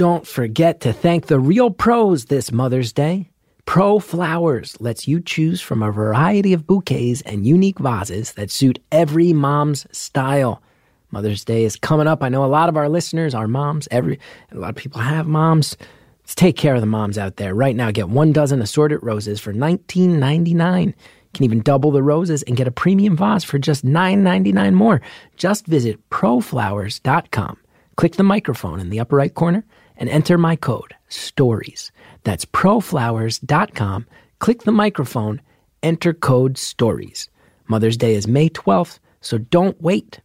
Don't forget to thank the real pros this Mother's Day. Pro Flowers lets you choose from a variety of bouquets and unique vases that suit every mom's style. Mother's Day is coming up. I know a lot of our listeners are moms. Every a lot of people have moms. Let's take care of the moms out there. Right now, get one dozen assorted roses for $19.99. You can even double the roses and get a premium vase for just $9.99 more. Just visit proflowers.com. Click the microphone in the upper right corner and enter my code STORIES. That's proflowers.com. Click the microphone, enter code STORIES. Mother's Day is May 12th, so don't wait.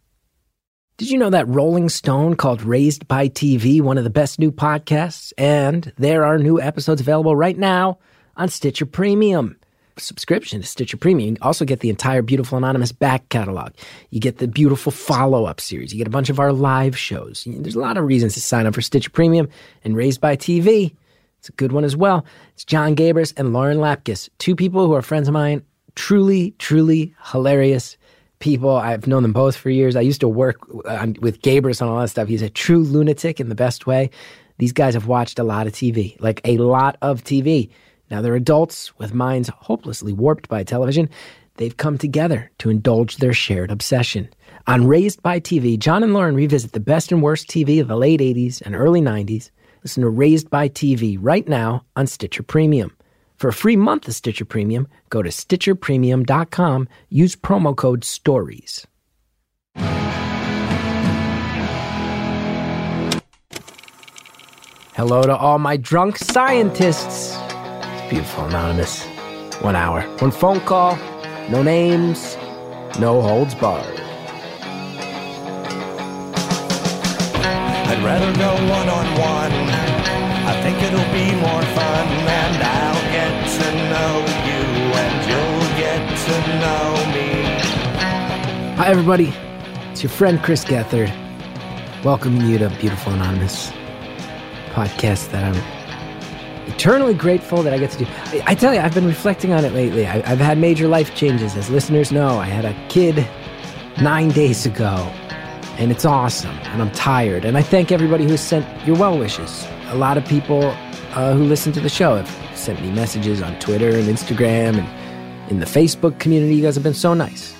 Did you know that Rolling Stone called Raised by TV one of the best new podcasts? And there are new episodes available right now on Stitcher Premium subscription to Stitcher Premium, you also get the entire Beautiful Anonymous back catalog. You get the beautiful follow up series. You get a bunch of our live shows. There's a lot of reasons to sign up for Stitcher Premium and Raised by TV. It's a good one as well. It's John Gabrus and Lauren Lapkus, two people who are friends of mine. Truly, truly hilarious people. I've known them both for years. I used to work uh, with Gabrus on all that stuff. He's a true lunatic in the best way. These guys have watched a lot of TV, like a lot of TV. Now they're adults with minds hopelessly warped by television. They've come together to indulge their shared obsession. On Raised by TV, John and Lauren revisit the best and worst TV of the late 80s and early 90s. Listen to Raised by TV right now on Stitcher Premium. For a free month of Stitcher Premium, go to StitcherPremium.com. Use promo code STORIES. Hello to all my drunk scientists. Beautiful Anonymous. One hour. One phone call. No names. No holds barred. I'd rather go one on one. I think it'll be more fun, and I'll get to know you, and you'll get to know me. Hi, everybody. It's your friend Chris Gethard, welcoming you to Beautiful Anonymous podcast that I'm eternally grateful that I get to do. I, I tell you, I've been reflecting on it lately. I, I've had major life changes. As listeners know, I had a kid nine days ago, and it's awesome. And I'm tired. And I thank everybody who sent your well wishes. A lot of people uh, who listen to the show have sent me messages on Twitter and Instagram and in the Facebook community. You guys have been so nice.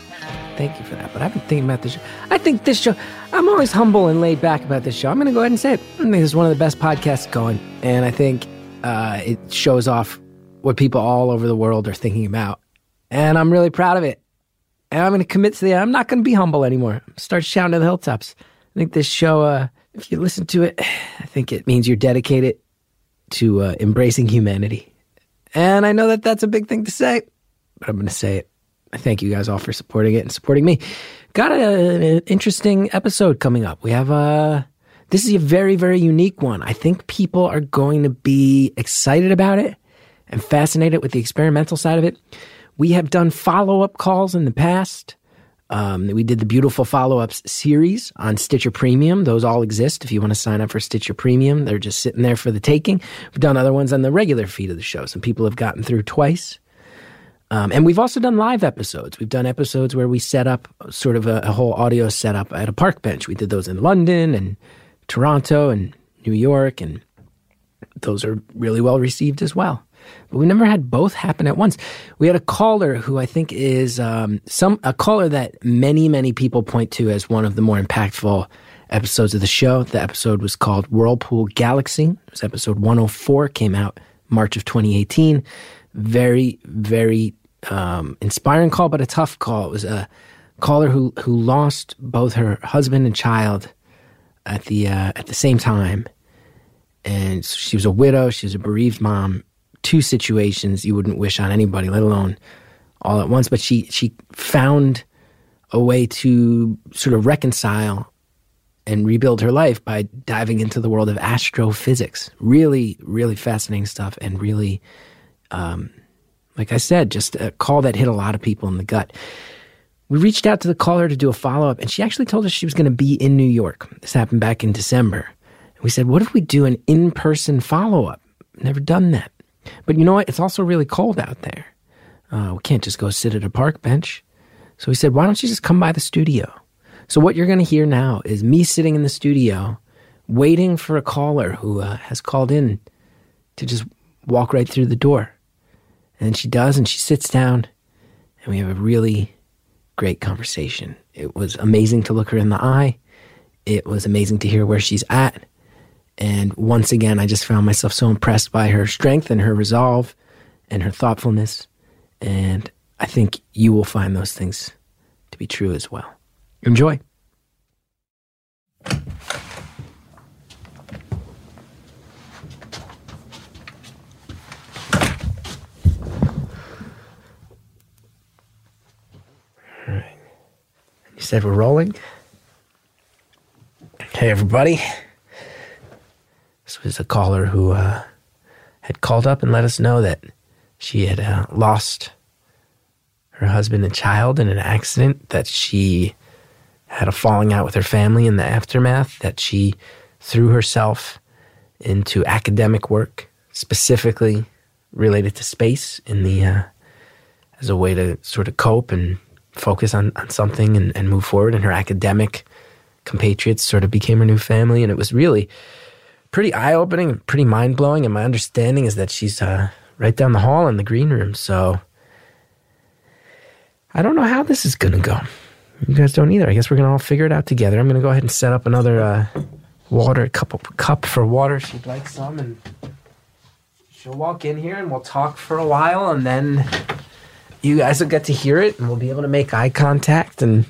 Thank you for that. But I've been thinking about this show. I think this show, I'm always humble and laid back about this show. I'm going to go ahead and say it. I think this is one of the best podcasts going. And I think uh, it shows off what people all over the world are thinking about. And I'm really proud of it. And I'm going to commit to that. I'm not going to be humble anymore. Start shouting to the hilltops. I think this show, uh, if you listen to it, I think it means you're dedicated to uh, embracing humanity. And I know that that's a big thing to say, but I'm going to say it. I thank you guys all for supporting it and supporting me. Got a, an interesting episode coming up. We have a uh, this is a very, very unique one. I think people are going to be excited about it and fascinated with the experimental side of it. We have done follow up calls in the past. Um, we did the beautiful follow ups series on Stitcher Premium. Those all exist if you want to sign up for Stitcher Premium. They're just sitting there for the taking. We've done other ones on the regular feed of the show. Some people have gotten through twice. Um, and we've also done live episodes. We've done episodes where we set up sort of a, a whole audio setup at a park bench. We did those in London and Toronto and New York, and those are really well received as well. But we never had both happen at once. We had a caller who I think is um, some a caller that many many people point to as one of the more impactful episodes of the show. The episode was called Whirlpool Galaxy. It was episode 104, came out March of 2018. Very very um, inspiring call, but a tough call. It was a caller who who lost both her husband and child at the uh, at the same time, and she was a widow. She was a bereaved mom. Two situations you wouldn't wish on anybody, let alone all at once. But she she found a way to sort of reconcile and rebuild her life by diving into the world of astrophysics. Really, really fascinating stuff, and really, um, like I said, just a call that hit a lot of people in the gut. We reached out to the caller to do a follow up, and she actually told us she was going to be in New York. This happened back in December. We said, What if we do an in person follow up? Never done that. But you know what? It's also really cold out there. Uh, we can't just go sit at a park bench. So we said, Why don't you just come by the studio? So what you're going to hear now is me sitting in the studio waiting for a caller who uh, has called in to just walk right through the door. And she does, and she sits down, and we have a really great conversation. It was amazing to look her in the eye. It was amazing to hear where she's at. And once again, I just found myself so impressed by her strength and her resolve and her thoughtfulness. And I think you will find those things to be true as well. Enjoy. Said we're rolling? Hey, everybody. This was a caller who uh, had called up and let us know that she had uh, lost her husband and child in an accident, that she had a falling out with her family in the aftermath, that she threw herself into academic work, specifically related to space, in the uh, as a way to sort of cope and focus on, on something and, and move forward. And her academic compatriots sort of became her new family. And it was really pretty eye opening, pretty mind blowing. And my understanding is that she's uh, right down the hall in the green room. So I don't know how this is going to go. You guys don't either. I guess we're going to all figure it out together. I'm going to go ahead and set up another uh, water cup, cup for water. She'd like some. And she'll walk in here and we'll talk for a while. And then you guys will get to hear it and we'll be able to make eye contact and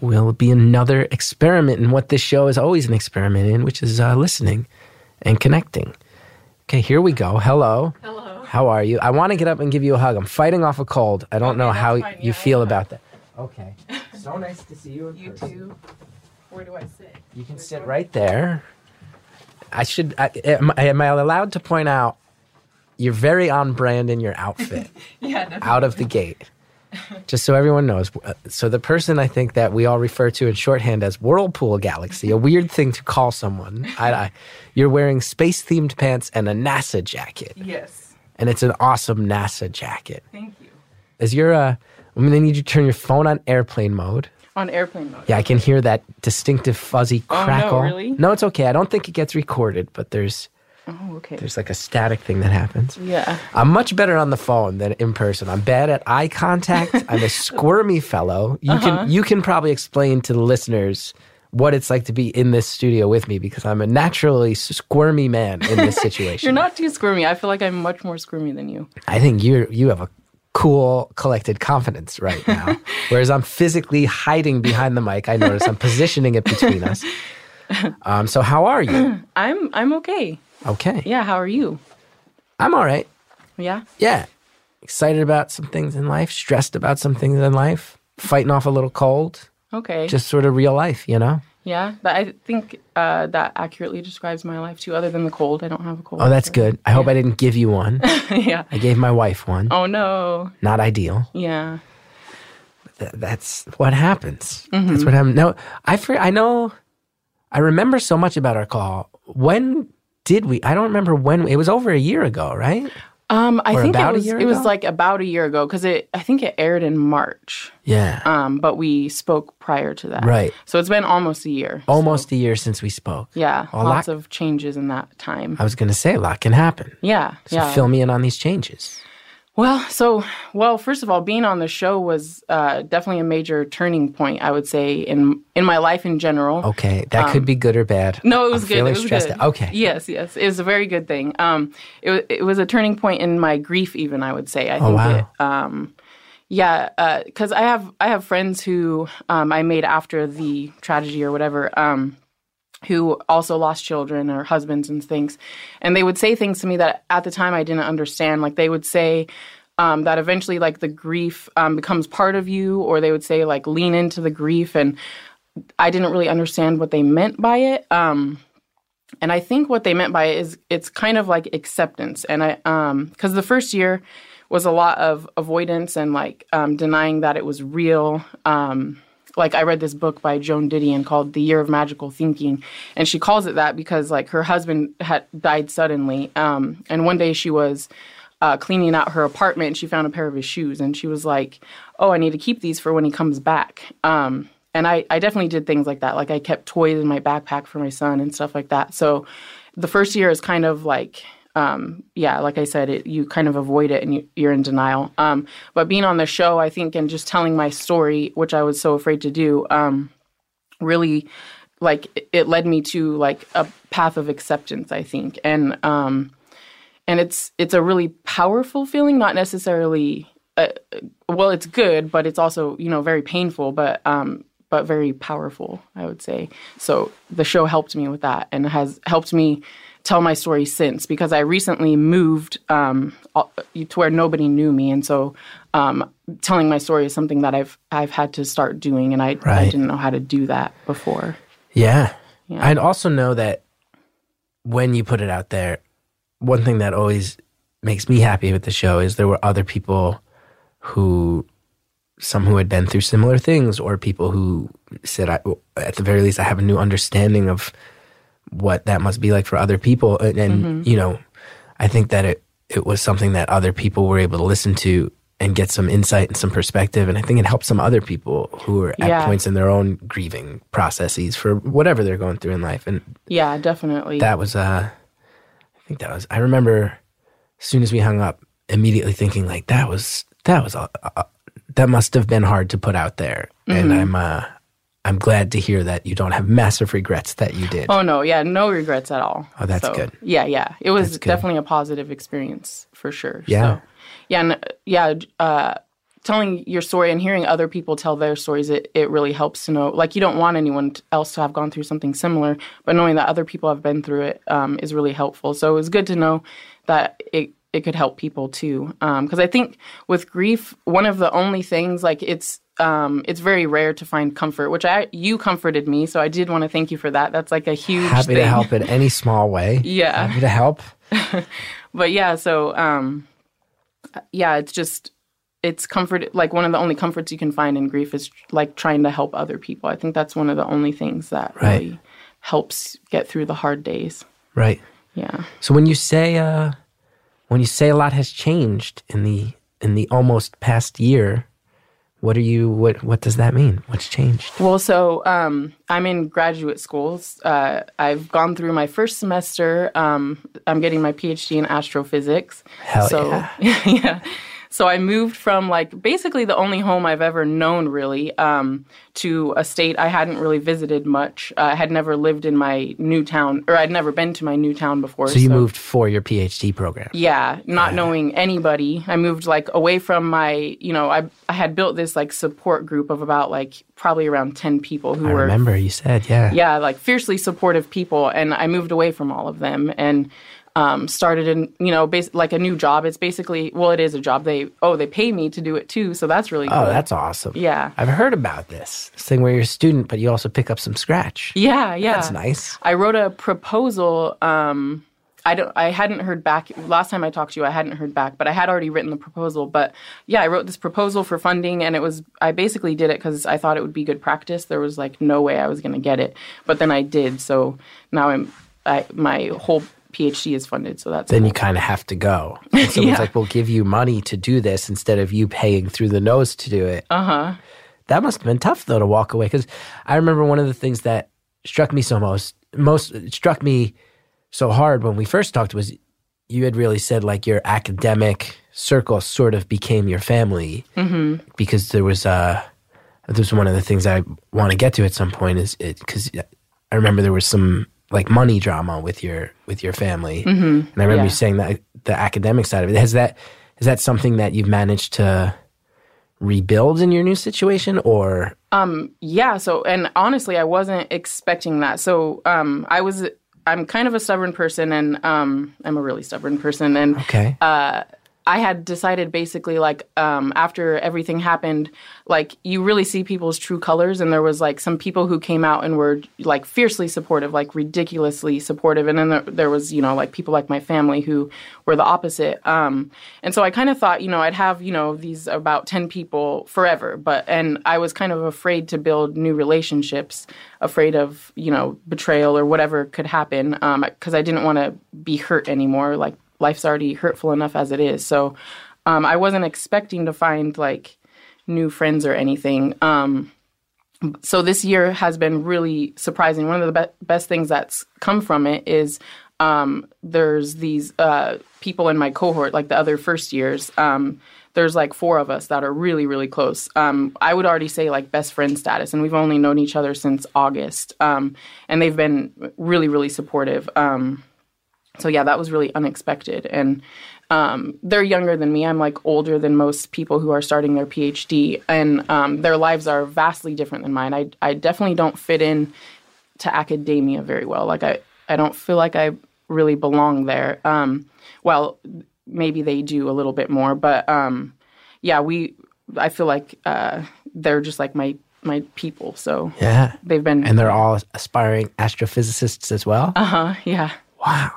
will be another experiment in what this show is always an experiment in, which is uh, listening and connecting. Okay, here we go. Hello. Hello. How are you? I want to get up and give you a hug. I'm fighting off a cold. I don't Okay, know how fine. you Yeah, feel about that. Okay. So nice to see you in You person. too. Where do I sit? You can sit right there. I should. I, am, am I allowed to point out you're very on brand in your outfit Yeah. Definitely. out of the gate? Just so everyone knows. Uh, So the person I think that we all refer to in shorthand as Whirlpool Galaxy, a weird thing to call someone. I, I, you're wearing space themed pants and a NASA jacket, Yes. and it's an awesome NASA jacket. Thank you. Is your uh? I'm gonna need you to turn your phone on airplane mode. On airplane mode. Yeah, I can hear that distinctive fuzzy crackle. Oh, no, really? No, it's okay. I don't think it gets recorded, but there's Oh, okay. there's like a static thing that happens. Yeah. I'm much better on the phone than in person. I'm bad at eye contact. I'm a squirmy fellow. You Uh-huh. can you can probably explain to the listeners what it's like to be in this studio with me because I'm a naturally squirmy man in this situation. You're not too squirmy. I feel like I'm much more squirmy than you. I think you you have a cool collected confidence right now. Whereas I'm physically hiding behind the mic. I notice I'm positioning it between us. Um, so how are you? I'm I'm okay. Okay. Yeah. How are you? I'm all right. Yeah. Yeah. Excited about some things in life, stressed about some things in life, fighting off a little cold, Okay. just sort of real life, you know? yeah. But I think uh, that accurately describes my life too. Other than the cold, I don't have a cold. Oh, that's so- good. I hope I didn't give you one. yeah. I gave my wife one. Oh no. Not ideal. Yeah. Th- that's what happens. Mm-hmm. That's what happened. No, I for, I know. I remember so much about our call. When did we? I don't remember when. It was over a year ago, right? Um, I Or think it was it was like about a year ago because it I think it aired in March. Yeah, Um, but we spoke prior to that. Right. So it's been almost a year. almost a year since we spoke. Yeah. A lots lot- of changes in that time. I was going to say a lot can happen. Yeah. So yeah. fill me in on these changes. Well, so well, first of all, being on the show was uh, definitely a major turning point. I would say in in my life in general. Okay, that could be good or bad. Um, No, it was I'm good. feeling It was stressed good. out. Okay. Yes, yes, it was a very good thing. Um, it it was a turning point in my grief. Even I would say. I think Oh, wow. it, um, yeah, because I have I have friends who um, I made after the tragedy or whatever. Um, who also lost children or husbands and things. And they would say things to me that at the time I didn't understand. Like they would say um, that eventually, like, the grief um, becomes part of you, or they would say, like, lean into the grief. And I didn't really understand what they meant by it. Um, and I think what they meant by it is it's kind of like acceptance. And I, um, because the first year was a lot of avoidance and like um, denying that it was real. Like I read this book by Joan Didion called The Year of Magical Thinking, and she calls it that because like her husband had died suddenly, um, and one day she was uh, cleaning out her apartment and she found a pair of his shoes, and she was like, "Oh, I need to keep these for when he comes back." Um, and I, I definitely did things like that. Like I kept toys in my backpack for my son and stuff like that. So the first year is kind of like, um, yeah, like I said, it, you kind of avoid it and you, you're in denial. Um, but being on the show, I think, and just telling my story, which I was so afraid to do, um, really like it- it led me to like a path of acceptance i think and um and it's it's a really powerful feeling not necessarily uh, well it's good but it's also you know very painful but um but very powerful i would say so the show helped me with that and has helped me tell my story since because i recently moved um to where nobody knew me and so um telling my story is something that i've i've had to start doing and i, I didn't know how to do that before Yeah. Yeah. I'd also know that when you put it out there, one thing that always makes me happy with the show is there were other people who, some who had been through similar things, or people who said, I, at the very least, I have a new understanding of what that must be like for other people. And, and you know, I think that it, it was something that other people were able to listen to and get some insight and some perspective. And I think it helped some other people who are at Yeah. points in their own grieving processes for whatever they're going through in life. And Yeah, definitely. that was, uh, I think that was, I remember as soon as we hung up, immediately thinking like that was, that was, uh, uh, that must have been hard to put out there. Mm-hmm. And I'm, uh, I'm glad to hear that you don't have massive regrets that you did. oh no, yeah, no regrets at all. Oh, that's good. Yeah, yeah, it was definitely a positive experience for sure. Yeah. so, yeah, and yeah. Uh, telling your story and hearing other people tell their stories, it, it really helps to know. Like you don't want anyone else to have gone through something similar, but knowing that other people have been through it um, is really helpful. So it was good to know that it it could help people too. Because I think with grief, one of the only things like it's um, it's very rare to find comfort, which I you comforted me, so I did want to thank you for that. That's like a huge Happy thing. to help in any small way. Yeah. Happy to help. but yeah, so um, yeah, it's just it's comfort. Like one of the only comforts you can find in grief is like trying to help other people. I think that's one of the only things that Right. really helps get through the hard days. Right. Yeah. So when you say uh, when you say a lot has changed in the in the almost past year, what are you what what does that mean? What's changed? Well, so um, I'm in graduate schools. Uh, I've gone through my first semester. Um, I'm getting my PhD in astrophysics. Hell so, yeah. yeah. So I moved from like basically the only home I've ever known really um, to a state I hadn't really visited much. Uh, I had never lived in my new town, or I'd never been to my new town before. So you moved for your PhD program. Yeah, not knowing anybody. I moved like away from my, you know, I I had built this like support group of about like probably around 10 people who were. I were remember you said, yeah. yeah, like fiercely supportive people, and I moved away from all of them and um, started in you know bas- like a new job. It's basically well, it is a job. They oh they pay me to do it too, so that's really Oh, cool. that's awesome. Yeah. I've heard about this. This thing where you're a student, but you also pick up some scratch. yeah yeah. That's nice. I wrote a proposal. Um, I don't. I hadn't heard back. Last time I talked to you, I hadn't heard back, but I had already written the proposal. But yeah, I wrote this proposal for funding, and it was. I basically did it because I thought it would be good practice. There was like no way I was going to get it, but then I did. So now I'm. I my whole PhD is funded, so that's Then cool. you kind of have to go. And someone's Yeah. like, we'll give you money to do this instead of you paying through the nose to do it. uh huh. That must have been tough though to walk away because I remember one of the things that struck me so most most struck me so hard when we first talked was you had really said like your academic circle sort of became your family mm-hmm. because there was uh this was one of the things I want to get to at some point is it because I remember there was some like money drama with your with your family mm-hmm. and I remember Yeah. you saying that the academic side of it has that is that something that you've managed to rebuild in your new situation or Yeah. So, and honestly, I wasn't expecting that. So, um, I was. I'm kind of a stubborn person, and um, I'm a really stubborn person, and okay I had decided basically like um, after everything happened, like you really see people's true colors, and there was like some people who came out and were like fiercely supportive, like ridiculously supportive, and then there, there was you know like people like my family who were the opposite. Um, and so I kind of thought you know I'd have you know these about ten people forever, but and I was kind of afraid to build new relationships, afraid of you know betrayal or whatever could happen, because I didn't want to be hurt anymore, like life's already hurtful enough as it is. So um, I wasn't expecting to find like new friends or anything. Um, so this year has been really surprising. One of the be- best things that's come from it is um, there's these uh, people in my cohort, like the other first years. Um, there's like four of us that are really, really close. Um, I would already say like best friend status, and we've only known each other since August. Um, and they've been really, really supportive. Um, so yeah, that was really unexpected. And um, they're younger than me. I'm like older than most people who are starting their PhD, and um, their lives are vastly different than mine. I I definitely don't fit in to academia very well. Like I I don't feel like I really belong there. Um, well, maybe they do a little bit more, but um, yeah, we. I feel like uh, they're just like my my people. So Yeah. they've been And they're all aspiring astrophysicists as well. uh huh yeah wow.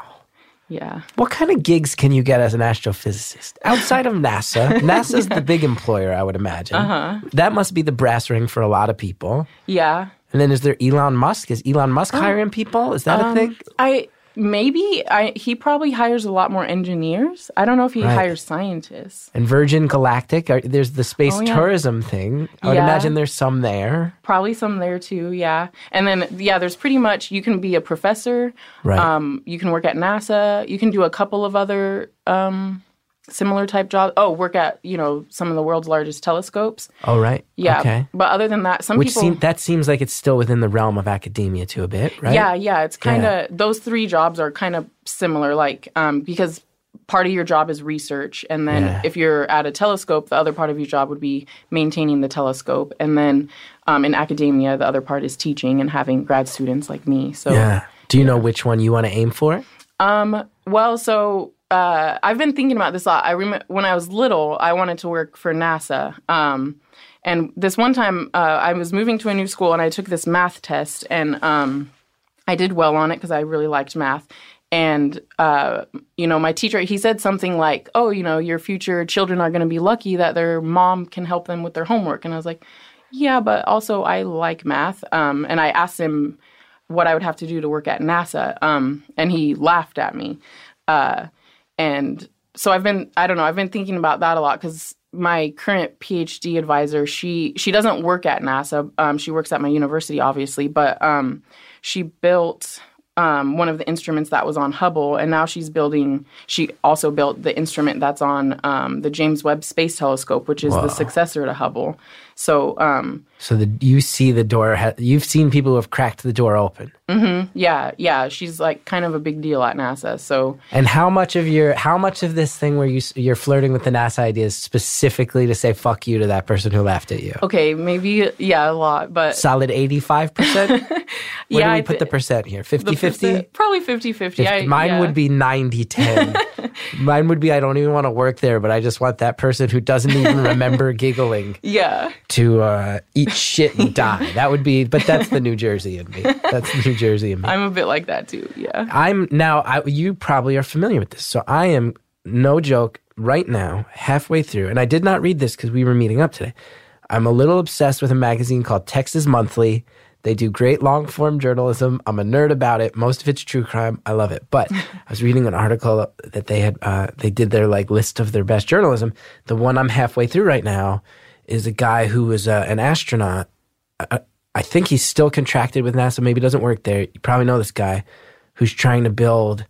Yeah. What kind of gigs can you get as an astrophysicist outside of NASA? NASA's the big employer, I would imagine. Uh-huh. That must be the brass ring for a lot of people. Yeah. And then is there Elon Musk? Is Elon Musk hiring people? Is that a thing? I maybe I he probably hires a lot more engineers. I don't know if he Right. hires scientists. And Virgin Galactic, are, there's the space Oh, yeah. tourism thing. I would Yeah. imagine there's some there. Probably some there too, yeah. And then yeah, there's pretty much you can be a professor. Right. Um, you can work at NASA. You can do a couple of other um, similar type job. Oh, work at you know some of the world's largest telescopes. oh, right. Yeah. Okay. But other than that, some Which people. seem, that seems like it's still within the realm of academia to a bit, right? Yeah, yeah. It's kind of Yeah. those three jobs are kind of similar, like um, because part of your job is research, and then Yeah. if you're at a telescope, the other part of your job would be maintaining the telescope, and then um, in academia, the other part is teaching and having grad students like me. So, Yeah. Do you know which one you want to aim for? Um, well, so. Uh, I've been thinking about this a lot. I remember when I was little, I wanted to work for NASA. Um, and this one time, uh, I was moving to a new school, and I took this math test, and um, I did well on it because I really liked math. And uh, you know, my teacher he said something like, "Oh, you know, your future children are going to be lucky that their mom can help them with their homework." And I was like, "Yeah, but also I like math." Um, and I asked him what I would have to do to work at NASA, um, and he laughed at me. Uh, and so I've been I don't know I've been thinking about that a lot because my current PhD advisor she she doesn't work at NASA. Um, she works at my university obviously but um, she built um, one of the instruments that was on Hubble and now she's building she also built the instrument that's on um, the James Webb Space Telescope which is the successor to Hubble so um, So the, you see the door, ha- you've seen people who have cracked the door open. yeah yeah she's like kind of a big deal at NASA so And how much of your, how much of this thing where you you're flirting with the NASA idea is specifically to say fuck you to that person who laughed at you? okay maybe yeah a lot but Solid 85%? Where Yeah, do we put the percent here? 50 50? Probably 50 50. Mine yeah. would be 90 10. Mine would be I don't even want to work there, but I just want that person who doesn't even remember giggling Yeah. To uh, eat shit and die. That would be, but that's the New Jersey in me. That's the New Jersey in me. I'm a bit like that too. Yeah. I'm now, I, you probably are familiar with this. So I am, no joke, right now, halfway through, and I did not read this because we were meeting up today. I'm a little obsessed with a magazine called Texas Monthly. They do great long form journalism. I'm a nerd about it. Most of it's true crime. I love it. But I was reading an article that they had, uh, they did their like list of their best journalism. The one I'm halfway through right now is a guy who was uh, an astronaut. I, I think he's still contracted with NASA. Maybe doesn't work there. You probably know this guy who's trying to build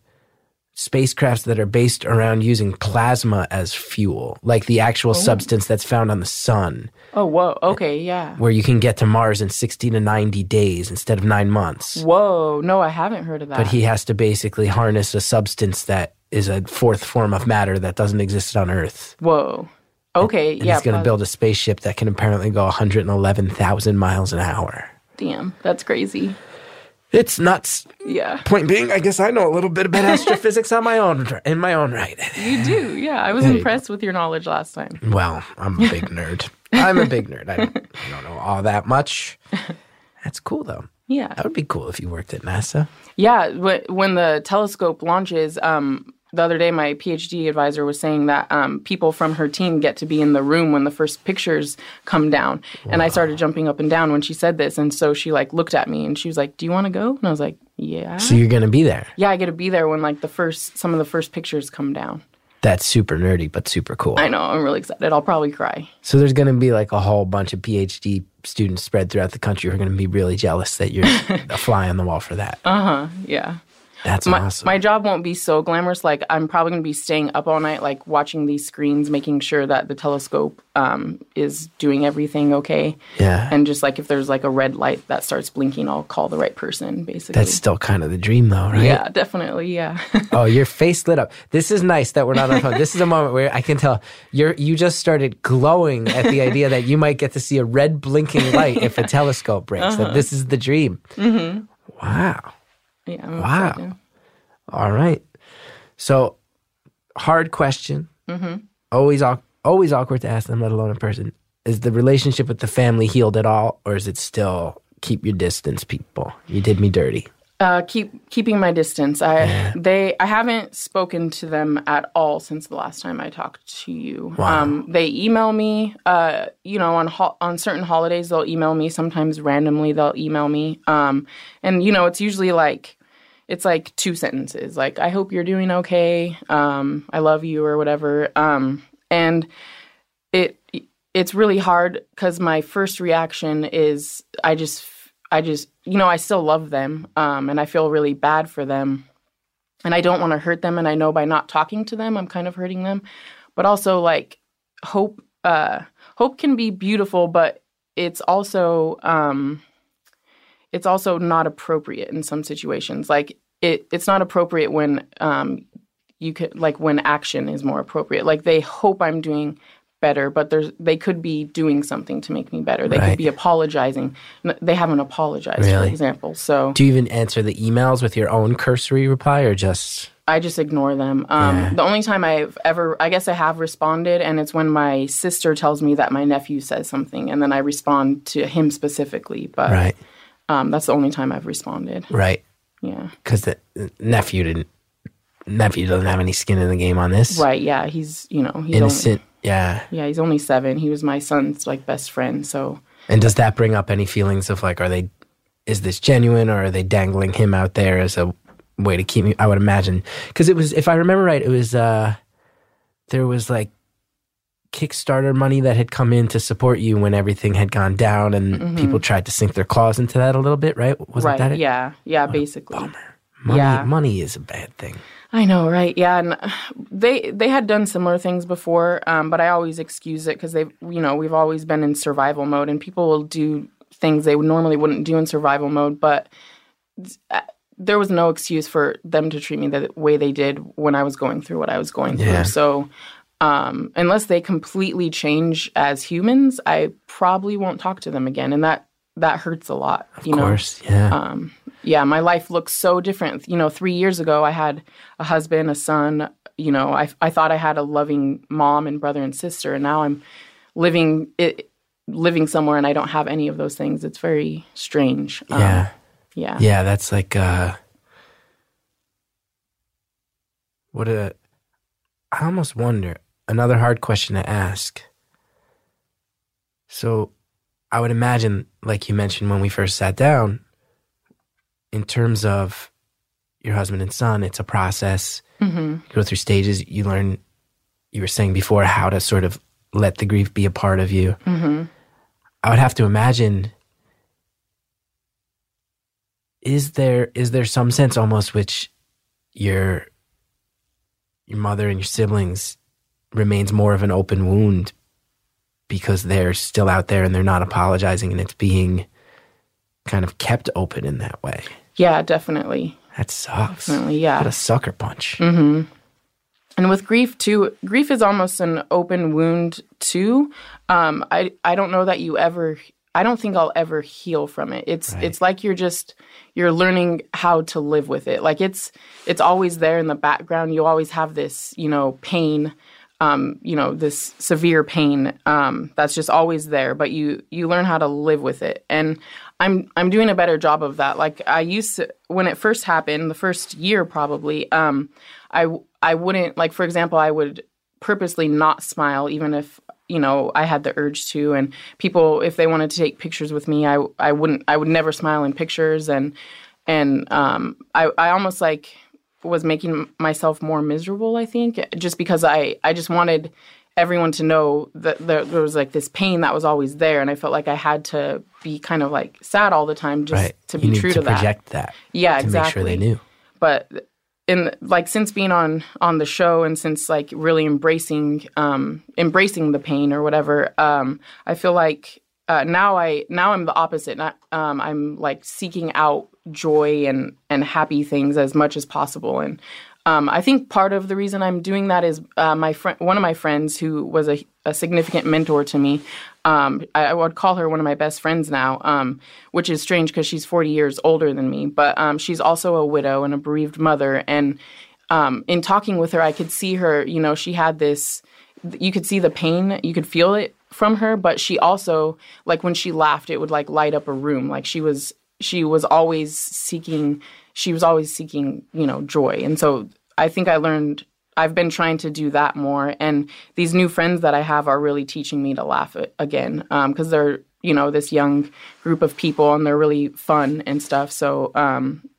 spacecrafts that are based around using plasma as fuel, like the actual substance that's found on the sun, Oh, whoa. Okay. Yeah. where you can get to Mars in 60 to 90 days instead of nine months. Whoa. No, I haven't heard of that. But he has to basically harness a substance that is a fourth form of matter that doesn't exist on Earth. Whoa. Okay. And yeah. he's going to build a spaceship that can apparently go 111,000 miles an hour. Damn. That's crazy. It's nuts. Yeah. Point being, I guess I know a little bit about astrophysics on my own in my own right. You do. Yeah. I was impressed with your knowledge last time. Well, I'm a big nerd. I'm a big nerd. I don't, I don't know all that much. That's cool though. Yeah. That would be cool if you worked at NASA. Yeah, when the telescope launches, um, the other day my PhD advisor was saying that um, people from her team get to be in the room when the first pictures come down, and I started jumping up and down when she said this, and so she like looked at me and she was like, "Do you want to go?" And I was like, "Yeah." So you're going to be there. yeah, I get to be there when like the first some of the first pictures come down. That's super nerdy, but super cool. I know, I'm really excited. I'll probably cry. So there's going to be like a whole bunch of PhD students spread throughout the country who are going to be really jealous that you're a fly on the wall for that. Uh-huh. Yeah. That's my, awesome. my job won't be so glamorous. Like I'm probably going to be staying up all night, like watching these screens, making sure that the telescope um, is doing everything okay. yeah. And just like if there's like a red light that starts blinking, I'll call the right person. Basically. That's still kind of the dream, though, right? yeah, definitely. Yeah. oh, your face lit up. This is nice that we're not on phone. This is a moment where I can tell you're you just started glowing at the idea that you might get to see a red blinking light if a telescope breaks. That this is the dream. Wow. Yeah. I'm Wow. excited. All right. So, hard question. Always, always awkward to ask them, let alone in person. Is the relationship with the family healed at all, or is it still keep your distance, people? You did me dirty. Uh, keep keeping my distance. I they I haven't spoken to them at all since the last time I talked to you. Wow. Um, they email me. Uh, you know, on ho- on certain holidays they'll email me. Sometimes randomly they'll email me. Um, and you know it's usually like it's like two sentences, like I hope you're doing okay. Um, I love you or whatever. Um, and it it's really hard because my first reaction is I just I just you know I still love them um, and I feel really bad for them. And I don't want to hurt them and I know by not talking to them I'm kind of hurting them. But also like hope uh, hope can be beautiful but it's also um, it's also not appropriate in some situations. Like it it's not appropriate when um, you could like when action is more appropriate. Like they hope i'm doing better but there's they could be doing something to make me better they Right. could be apologizing they haven't apologized for example so Do you even answer the emails with your own cursory reply, or just i just ignore them um, Yeah. the only time i've ever i guess i have responded and it's when my sister tells me that my nephew says something and then i respond to him specifically but right, um, that's the only time i've responded right? yeah Because the nephew didn't. Nephew doesn't have any skin in the game on this. right yeah he's you know he's Innocent. Only, yeah Yeah, he's only seven he was my son's like best friend so And does that bring up any feelings of like, are they, is this genuine or are they dangling him out there as a way to keep me? I would imagine. Because it was, if I remember right, it was, uh, there was like Kickstarter money that had come in to support you when everything had gone down and people tried to sink their claws into that a little bit, right? Wasn't Mm-hmm. right that it? yeah yeah basically Money, Yeah. money is a bad thing. I know, right? Yeah, and they they had done similar things before, um, but I always excuse it because they, you know, we've always been in survival mode, and people will do things they normally wouldn't do in survival mode. But uh, there was no excuse for them to treat me the way they did when I was going through what I was going through. Yeah. So. Um, unless they completely change as humans, I probably won't talk to them again, and that that hurts a lot. Of you know, course. Yeah. um, yeah, my life looks so different. You know, three years ago, I had a husband, a son. You know, I I thought I had a loving mom and brother and sister, and now I'm living it, living somewhere, and I don't have any of those things. It's very strange. Um, yeah. yeah, Yeah, that's like uh what a I almost wonder another hard question to ask. So I would imagine, like you mentioned when we first sat down, in terms of your husband and son, it's a process. hmm You go through stages, you learn you were saying before how to sort of let the grief be a part of you. hmm I would have to imagine is there is there some sense almost which your your mother and your siblings remains more of an open wound because they're still out there and they're not apologizing and it's being kind of kept open in that way. Yeah, definitely, That sucks. definitely, yeah. What a sucker punch. hmm And with grief too, grief is almost an open wound too. Um, I I don't know that you ever. I don't think I'll ever heal from it. It's Right. it's like you're just you're learning how to live with it. Like it's it's always there in the background. You always have this you know pain, um, you know this severe pain um, that's just always there. But you you learn how to live with it. And I'm I'm doing a better job of that. Like I used to when it first happened, the first year probably. Um, I I wouldn't like for example I would purposely not smile even if you know I had the urge to and people if they wanted to take pictures with me I I wouldn't I would never smile in pictures and and um I I almost like was making myself more miserable I think just because I I just wanted everyone to know that there, was like this pain that was always there, and I felt like I had to be kind of like sad all the time just right. to be true to to, that. project that. Yeah, exactly. to exactly. make sure they knew. But in like since being on on the show and since like really embracing um embracing the pain or whatever, um, I feel like uh, now I now I'm the opposite. Not, um, I'm like seeking out joy and and happy things as much as possible. And um, I think part of the reason I'm doing that is uh, my friend, one of my friends who was a, a significant mentor to me. Um, I, I would call her one of my best friends now, um, which is strange because she's 40 years older than me. But um, she's also a widow and a bereaved mother. And um, in talking with her, I could see her. You know, she had this. You could see the pain. You could feel it from her. But she also, like when she laughed, it would like light up a room. Like she was. She was always seeking. She was always seeking, you know, joy. And so I think I learned I've been trying to do that more. And these new friends that I have are really teaching me to laugh again because they're, you know, this young group of people and they're really fun and stuff. So, um,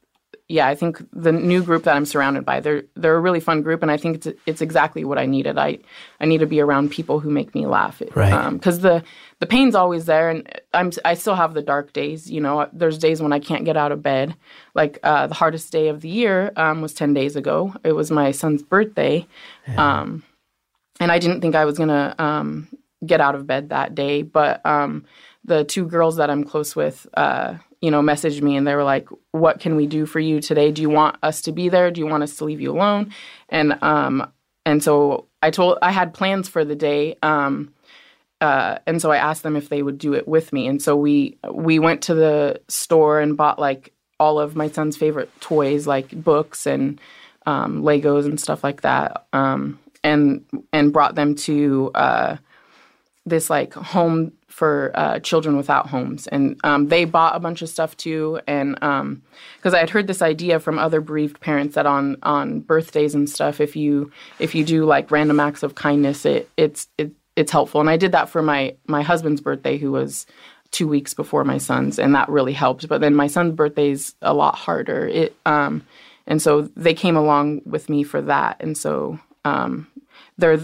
yeah, I think the new group that I'm surrounded by, they're they're a really fun group, and I think it's it's exactly what I needed. I I need to be around people who make me laugh, Right. Because the the pain's always there, and I'm I still have the dark days. You know, there's days when I can't get out of bed. Like uh, the hardest day of the year um, was ten days ago. It was my son's birthday, um, and I didn't think I was gonna um, get out of bed that day. But um, the two girls that I'm close with, uh, you know, messaged me and they were like, "What can we do for you today? Do you want us to be there? Do you want us to leave you alone?" And um, and so I told I had plans for the day. Um, uh, and so I asked them if they would do it with me. And so we we went to the store and bought like all of my son's favorite toys, like books and um, Legos and stuff like that, um, and and brought them to uh, this like home for uh, children without homes, and um, they bought a bunch of stuff too. And because I had heard this idea from other bereaved parents that on on birthdays and stuff, if you if you do like random acts of kindness, it it's it, it's helpful. And I did that for my my husband's birthday, who was two weeks before my son's, and that really helped. But then my son's birthday's a lot harder. It um, and so they came along with me for that, and so um, they're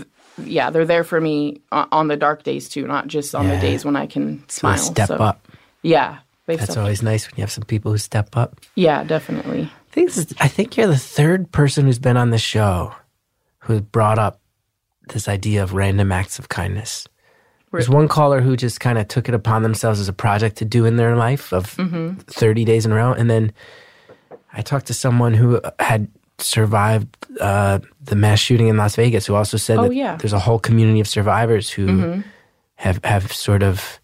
yeah they're there for me on the dark days too, not just on Yeah. the days when I can smile. they step So, up. Yeah, That's always nice when you have some people who step up. yeah, definitely. I think, this is, I think you're the third person who's been on the show who brought up this idea of random acts of kindness. There's one caller who just kind of took it upon themselves as a project to do in their life of Mm-hmm. 30 days in a row. And then I talked to someone who had survived uh, the mass shooting in Las Vegas who also said Oh, that yeah. Mm-hmm. there's a whole community of survivors who have, have sort of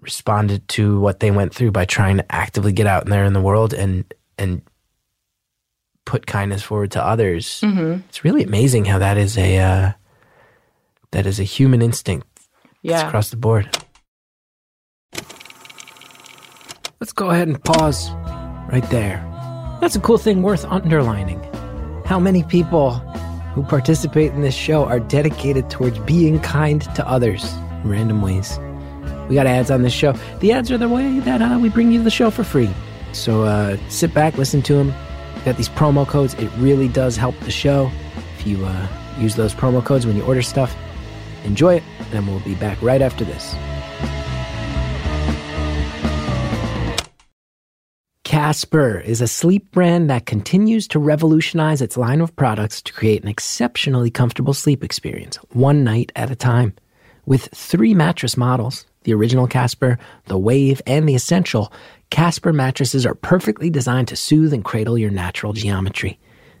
responded to what they went through by trying to actively get out there in the world and and put kindness forward to others. Mm-hmm. It's really amazing how that is a uh, that is a human instinct Yeah. across the board. Let's go ahead and pause right there. That's a cool thing worth underlining. How many people who participate in this show are dedicated towards being kind to others in random ways. We got ads on this show. The ads are the way that uh, we bring you the show for free. So uh, sit back, listen to them. Got these promo codes. It really does help the show if you uh, use those promo codes when you order stuff. Enjoy it, and we'll be back right after this. Casper is a sleep brand that continues to revolutionize its line of products to create an exceptionally comfortable sleep experience, one night at a time. With three mattress models the original Casper, the Wave, and the Essential Casper mattresses are perfectly designed to soothe and cradle your natural geometry.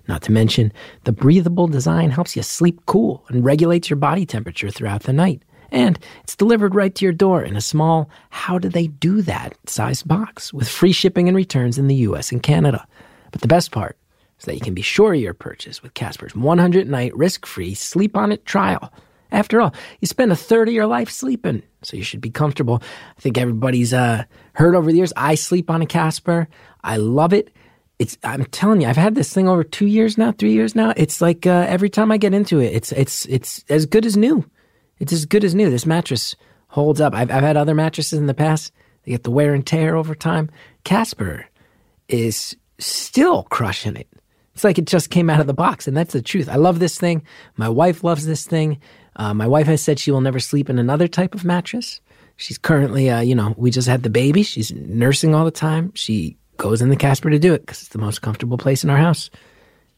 Not to mention, the breathable design helps you sleep cool and regulates your body temperature throughout the night. And it's delivered right to your door in a small, how do they do that sized box with free shipping and returns in the US and Canada. But the best part is that you can be sure of your purchase with Casper's 100 night risk free sleep on it trial. After all, you spend a third of your life sleeping, so you should be comfortable. I think everybody's uh, heard over the years. I sleep on a Casper. I love it. It's. I'm telling you, I've had this thing over two years now, three years now. It's like uh, every time I get into it, it's it's it's as good as new. It's as good as new. This mattress holds up. I've I've had other mattresses in the past. They get the wear and tear over time. Casper is still crushing it. It's like it just came out of the box, and that's the truth. I love this thing. My wife loves this thing. Uh, my wife has said she will never sleep in another type of mattress. She's currently, uh, you know, we just had the baby. She's nursing all the time. She goes in the Casper to do it because it's the most comfortable place in our house.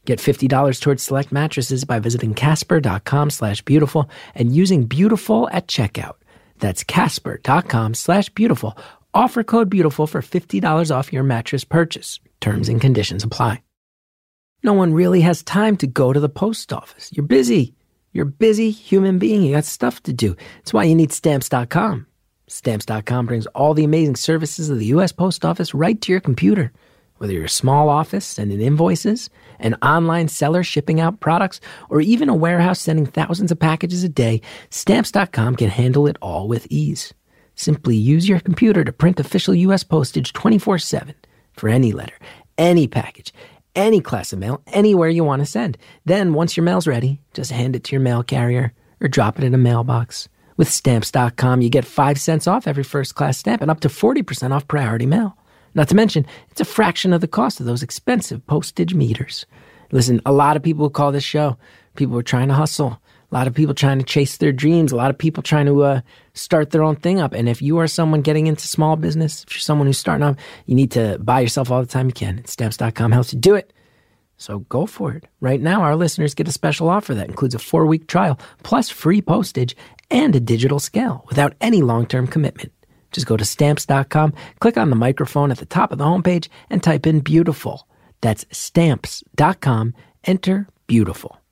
Get $50 towards select mattresses by visiting casper.com slash beautiful and using beautiful at checkout. That's casper.com slash beautiful. Offer code beautiful for $50 off your mattress purchase. Terms and conditions apply. No one really has time to go to the post office. You're busy. You're a busy human being. You got stuff to do. That's why you need stamps.com. Stamps.com brings all the amazing services of the U.S. Post Office right to your computer. Whether you're a small office sending invoices, an online seller shipping out products, or even a warehouse sending thousands of packages a day, Stamps.com can handle it all with ease. Simply use your computer to print official U.S. postage 24 7 for any letter, any package, any class of mail, anywhere you want to send. Then, once your mail's ready, just hand it to your mail carrier or drop it in a mailbox. With Stamps.com, you get 5 cents off every first class stamp and up to 40% off priority mail. Not to mention, it's a fraction of the cost of those expensive postage meters. Listen, a lot of people call this show. People are trying to hustle. A lot of people trying to chase their dreams. A lot of people trying to uh, start their own thing up. And if you are someone getting into small business, if you're someone who's starting up, you need to buy yourself all the time you can. And stamps.com helps you do it. So go for it. Right now, our listeners get a special offer that includes a four week trial, plus free postage and a digital scale without any long term commitment. Just go to stamps.com, click on the microphone at the top of the homepage, and type in beautiful. That's stamps.com. Enter beautiful.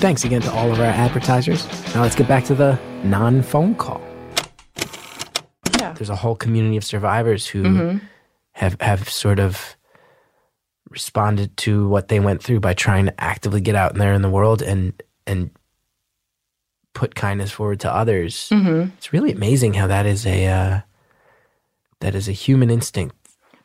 Thanks again to all of our advertisers. Now let's get back to the non phone call. Yeah. There's a whole community of survivors who have, have sort of responded to what they went through by trying to actively get out there in the world and and put kindness forward to others. It's really amazing how that is a uh, that is a human instinct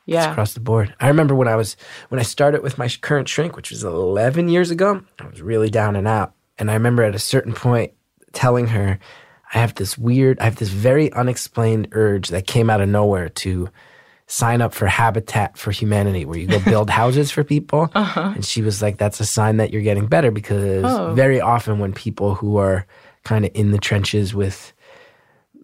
It's Yeah. across the board. I remember when I was when I started with my current shrink, which was 11 years ago. I was really down and out, and I remember at a certain point telling her, "I have this weird, I have this very unexplained urge that came out of nowhere to." Sign up for Habitat for Humanity, where you go build houses for people. Uh-huh. And she was like, That's a sign that you're getting better because Oh. very often when people who are kind of in the trenches with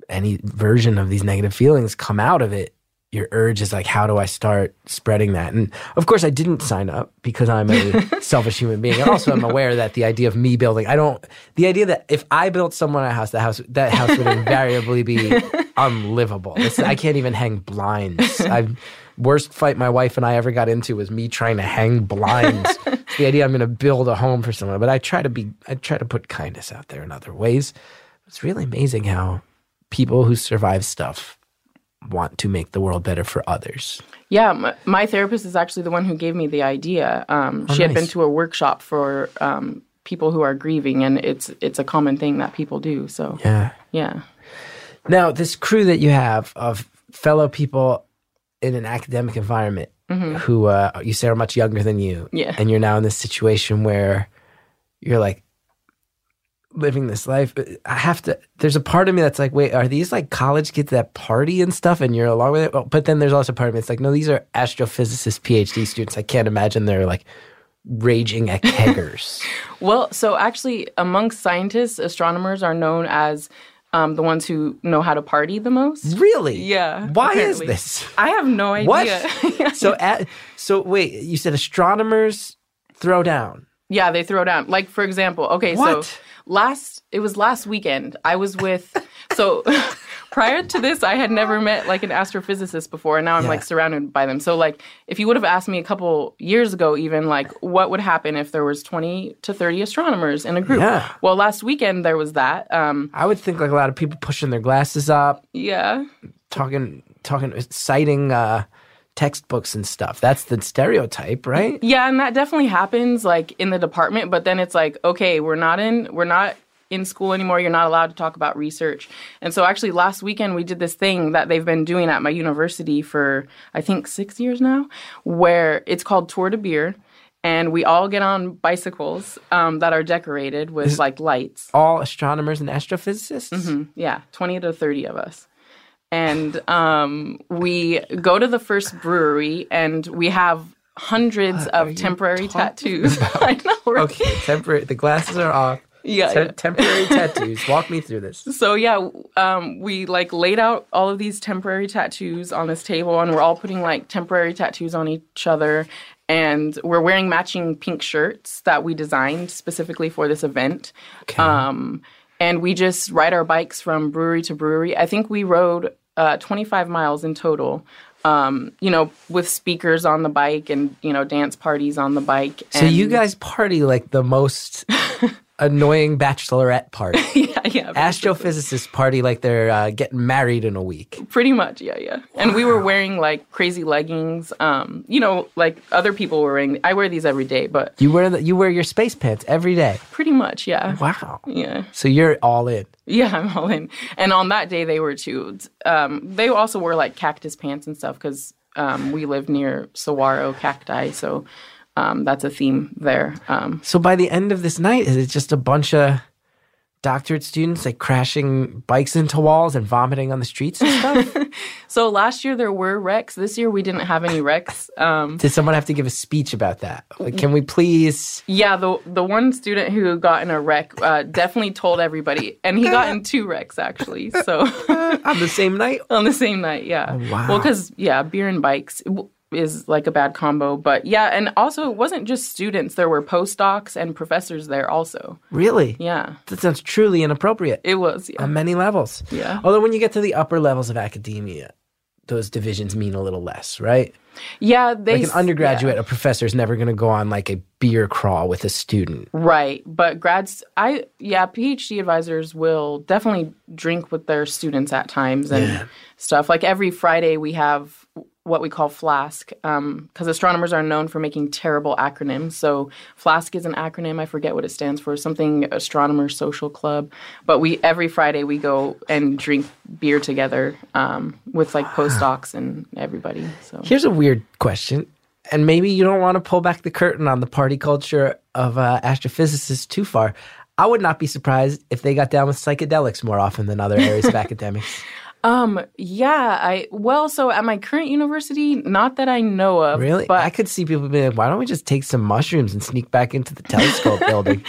any version of these negative feelings come out of it, your urge is like, how do I start spreading that? And of course, I didn't sign up because I'm a selfish human being. And also, I'm aware that the idea of me building, I don't, the idea that if I built someone a house, that house, that house would invariably be unlivable. It's, I can't even hang blinds. I've, worst fight my wife and I ever got into was me trying to hang blinds. it's the idea I'm going to build a home for someone, but I try to be, I try to put kindness out there in other ways. It's really amazing how people who survive stuff want to make the world better for others. Yeah, my, my therapist is actually the one who gave me the idea. Um, she had been to a workshop for um, people who are grieving, and it's it's a common thing that people do. So Yeah. yeah, Now, this crew that you have of fellow people in an academic environment who uh, you say are much younger than you, Yeah. and you're now in this situation where you're like living this life. I have to. There's a part of me that's like, wait, are these like college kids that party and stuff, and you're along with it? Well, but then there's also part of me that's like, no, these are astrophysicists, PhD students. I can't imagine they're like raging at keggers. Well, so actually, amongst scientists, astronomers are known as um, the ones who know how to party the most. really? Yeah. Why apparently. is this? I have no idea. What? so, at, so wait, you said astronomers throw down. Yeah, they throw down. Like for example, okay, What? so last it was last weekend. I was with so prior to this I had never met like an astrophysicist before and now I'm Yeah. like surrounded by them. So like if you would have asked me a couple years ago even like what would happen if there was 20 to 30 astronomers in a group? Yeah. Well, last weekend there was that. Um I would think like a lot of people pushing their glasses up, yeah. talking, talking, citing uh, textbooks and stuff. That's the stereotype, right? Yeah, and that definitely happens like in the department, but then it's like, okay, we're not in we're not in school anymore. You're not allowed to talk about research. And so actually last weekend we did this thing that they've been doing at my university for I think 6 years now where it's called Tour de Beer and we all get on bicycles um, that are decorated with like lights. All astronomers and astrophysicists. Yeah, 20 to 30 of us. And um, we go to the first brewery and we have hundreds of temporary tattoos. I know, right? Okay, temporary. The glasses are off. Yeah, Te- yeah. temporary tattoos. Walk me through this. So yeah, um, we like laid out all of these temporary tattoos on this table, and we're all putting like temporary tattoos on each other, and we're wearing matching pink shirts that we designed specifically for this event. Okay. Um, and we just ride our bikes from brewery to brewery. I think we rode uh, 25 miles in total. Um, you know, with speakers on the bike and you know dance parties on the bike. So you guys party like the most annoying bachelorette party. yeah, yeah, Astrophysicists party like they're uh, getting married in a week. Pretty much, yeah, yeah. And we were wearing like crazy leggings. Um, you know, like other people were wearing. I wear these every day, but You wear the, you wear your space pants every day. pretty much, yeah, Wow. yeah, So you're all in. yeah. I'm all in. And on that day, they were too. Um, they also wore like cactus pants and stuff because um, we live near saguaro cacti, so um, that's a theme there. Um, So by the end of this night, is it just a bunch of doctorate students like crashing bikes into walls and vomiting on the streets and stuff? so last year there were wrecks. This year we didn't have any wrecks. Um, Did someone have to give a speech about that? Like, can we please? Yeah, the the one student who got in a wreck uh, definitely told everybody, and he got in two wrecks actually. So on the same night? on the same night, yeah. wow. Well, because yeah, beer and bikes is like a bad combo, but yeah, and also it wasn't just students. There were postdocs and professors there also. Really? Yeah, That sounds truly inappropriate it was. Yeah, on many levels. Yeah. Although when you get to the upper levels of academia, those divisions mean a little less, right? yeah. They Like an undergraduate, yeah. a professor is never going to go on like a beer crawl with a student. Right, but grads, I yeah, PhD advisors will definitely drink with their students at times and Yeah. stuff. Like every Friday, we have what we call Flask, because astronomers are known for making terrible acronyms. So Flask is an acronym. I forget what it stands for. Something Astronomer Social Club. But we every Friday we go and drink beer together um, with like postdocs and everybody. So Here's a weird question, and maybe you don't want to pull back the curtain on the party culture of uh, astrophysicists too far. I would not be surprised if they got down with psychedelics more often than other areas of academics. Um, yeah, I well, so at my current university, not that I know of. Really? But I could see people being like, why don't we just take some mushrooms and sneak back into the telescope building?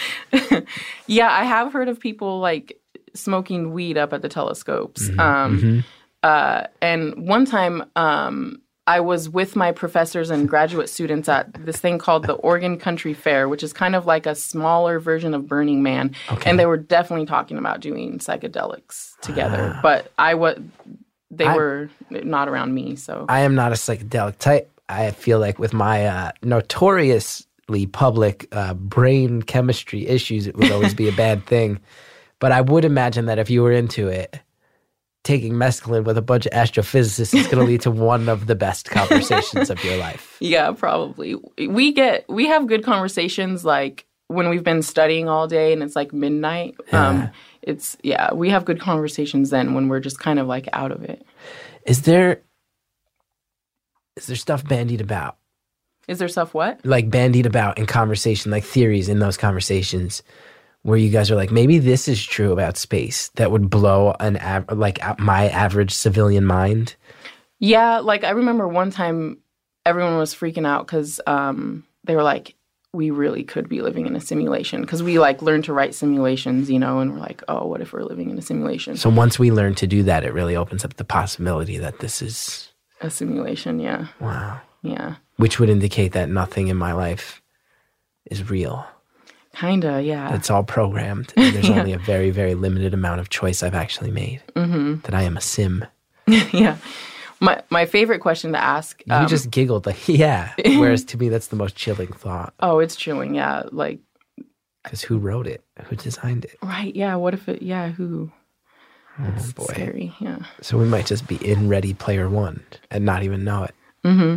yeah, I have heard of people like smoking weed up at the telescopes. Mm-hmm, um uh and one time um I was with my professors and graduate students at this thing called the Oregon Country Fair, which is kind of like a smaller version of Burning Man. Okay. And they were definitely talking about doing psychedelics together. But I was they I- were not around me, so I am not a psychedelic type. I feel like with my uh, notoriously public uh, brain chemistry issues, it would always be a bad thing. But I would imagine that if you were into it, taking mescaline with a bunch of astrophysicists is going to lead to one of the best conversations of your life. Yeah, probably. We get we have good conversations like when we've been studying all day and it's like midnight. Um it's yeah, we have good conversations then when we're just kind of like out of it. Is there is there stuff bandied about, Is there stuff what? like bandied about in conversation, like theories in those conversations? Where you guys are like, maybe this is true about space that would blow an av- like my average civilian mind. Yeah, like I remember one time everyone was freaking out cuz um they were like we really could be living in a simulation because we like learned to write simulations, you know, and we're like, oh, what if we're living in a simulation? So once we learn to do that, it really opens up the possibility that this is A simulation, yeah, wow, yeah, which would indicate that nothing in my life is real. Kinda, yeah. It's all programmed, and there's only a very, very limited amount of choice I've actually made. Mm-hmm. That I am a sim. yeah. My my favorite question to ask. You um, just giggled like, yeah. Whereas to me, that's the most chilling thought. oh, it's chilling. Yeah, like Because who wrote it? Who designed it? right. Yeah. What if it? Yeah. Who? It's Oh, boy. scary. Yeah. So we might just be in Ready Player One and not even know it. Mm-hmm.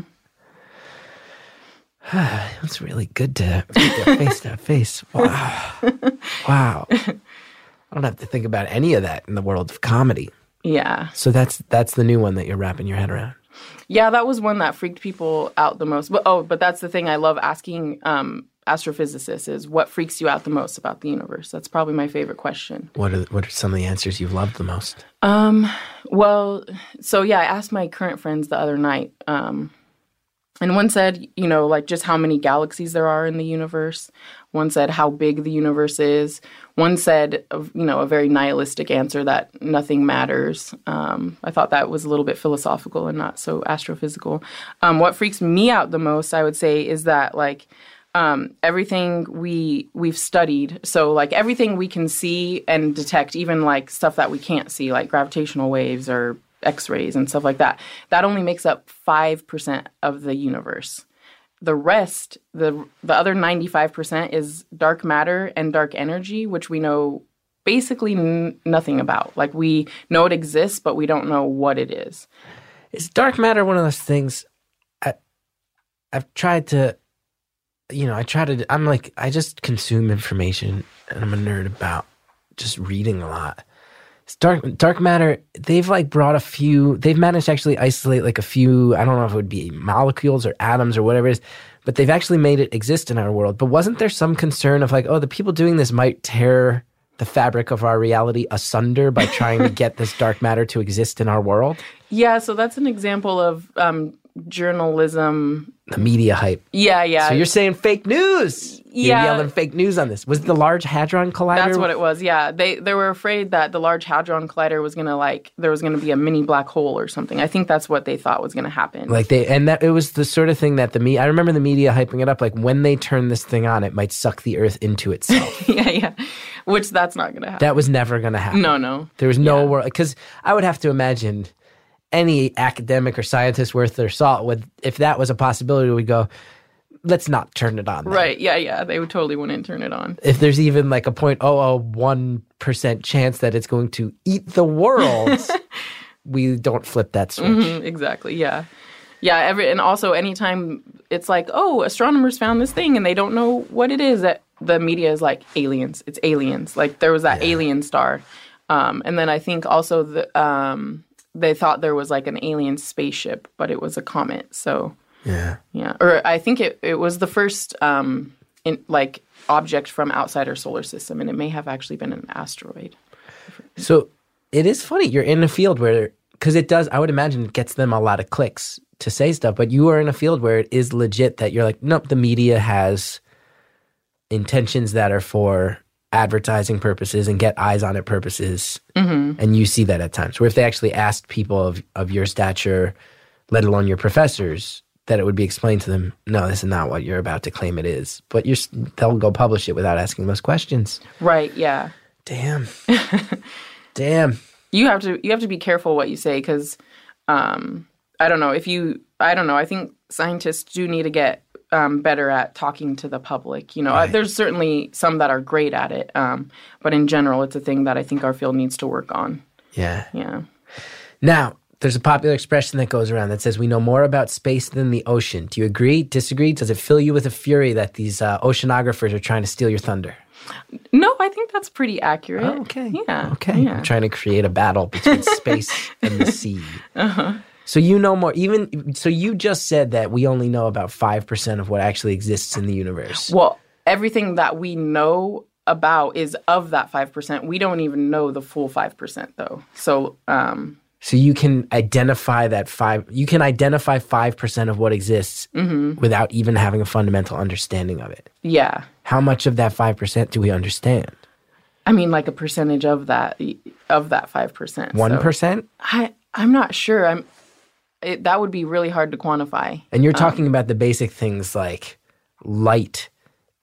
it's really good to face to face. Wow. wow. I don't have to think about any of that in the world of comedy. Yeah. So that's that's the new one that you're wrapping your head around. Yeah. That was one that freaked people out the most. But oh, but that's the thing I love asking um, astrophysicists is what freaks you out the most about the universe. That's probably my favorite question. What are what are some of the answers you've loved the most? Um. Well. So yeah, I asked my current friends the other night. Um. And one said, you know, like just how many galaxies there are in the universe. One said how big the universe is. One said, you know, a very nihilistic answer that nothing matters. Um, I thought that was a little bit philosophical and not so astrophysical. Um, what freaks me out the most, I would say, is that like um, everything we we've studied, so like everything we can see and detect, even like stuff that we can't see, like gravitational waves or X-rays and stuff like that. That only makes up five percent of the universe the rest, the the other 95% is dark matter and dark energy, which we know basically n- nothing about. Like we know it exists, but we don't know what it is. Is dark matter one of those things? I, I've tried to, you know, I try to. I'm like, I just consume information, and I'm a nerd about just reading a lot. Dark dark matter. They've like brought a few. They've managed to actually isolate like a few. I don't know if it would be molecules or atoms or whatever it is, but they've actually made it exist in our world. But wasn't there some concern of like, oh, the people doing this might tear the fabric of our reality asunder by trying to get this dark matter to exist in our world? Yeah, so that's an example of um, journalism. The media hype. Yeah, yeah. So you're saying fake news? You're Yeah. yelling fake news on this. Was the Large Hadron Collider? That's what it was. Yeah, they they were afraid that the Large Hadron Collider was gonna like there was gonna be a mini black hole or something. I think that's what they thought was gonna happen. Like they, and that it was the sort of thing that the me. I remember the media hyping it up. Like when they turn this thing on, it might suck the Earth into itself. yeah, yeah. Which that's not gonna happen. that was never going to happen. no, no. There was no Yeah. world because I would have to imagine any academic or scientist worth their salt would, if that was a possibility, would go, let's not turn it on. then." Right. Yeah, yeah. They would totally wouldn't turn it on. If there's even like a point oh oh one percent chance that it's going to eat the world, we don't flip that switch. Mhm, exactly. Yeah. Yeah, every and also anytime it's like, oh, astronomers found this thing and they don't know what it is, that the media is like aliens. It's aliens. Like there was that alien star. Um, and then I think also the um, they thought there was like an alien spaceship, but it was a comet. So Yeah. yeah, or I think it it was the first um, in, like object from outside our solar system, and it may have actually been an asteroid. So it is funny. You're in a field where, because it does, I would imagine it gets them a lot of clicks to say stuff, but you are in a field where it is legit that you're like, nope, the media has intentions that are for advertising purposes and get eyes on it purposes. Mm-hmm. And you see that at times. Where if they actually asked people of, of your stature, let alone your professors, that it would be explained to them, no, this is not what you're about to claim it is. But you're, they'll go publish it without asking those questions. Right. Yeah. Damn. Damn. you have to you have to be careful what you say because um, I don't know if you I don't know I think scientists do need to get um, better at talking to the public. You know, uh, Right. there's certainly some that are great at it, um, but in general, it's a thing that I think our field needs to work on. Yeah. Yeah. Now, there's a popular expression that goes around that says we know more about space than the ocean. Do you agree? Disagree? Does it fill you with a fury that these uh, oceanographers are trying to steal your thunder? No, I think that's pretty accurate. Oh, okay. Yeah. Okay. Yeah. I'm trying to create a battle between space and the sea. Uh-huh. So you know more. Even so, you just said that we only know about five percent of what actually exists in the universe. Well, everything that we know about is of that five percent. We don't even know the full five percent though. So, um, So you can identify that five. You can identify five percent of what exists Mm-hmm. without even having a fundamental understanding of it. yeah. How much of that five percent do we understand? I mean, like a percentage of that of that five percent. One percent. I I'm not sure. I'm. It, that would be really hard to quantify. And you're talking about the basic things like light,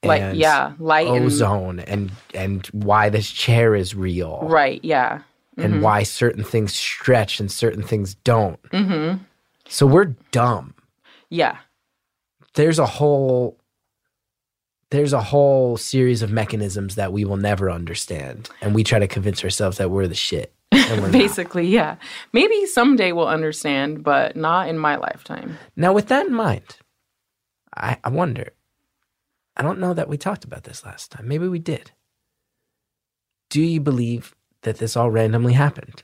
Like yeah, light ozone, and and why this chair is real, right. Yeah. and Mm-hmm. why certain things stretch and certain things don't. Mm-hmm. So we're dumb. Yeah. There's a whole there's a whole series of mechanisms that we will never understand, and we try to convince ourselves that we're the shit. We're not. Basically, yeah. Maybe someday we'll understand, but not in my lifetime. Now, with that in mind, I, I wonder. I don't know that we talked about this last time. Maybe we did. Do you believe that this all randomly happened,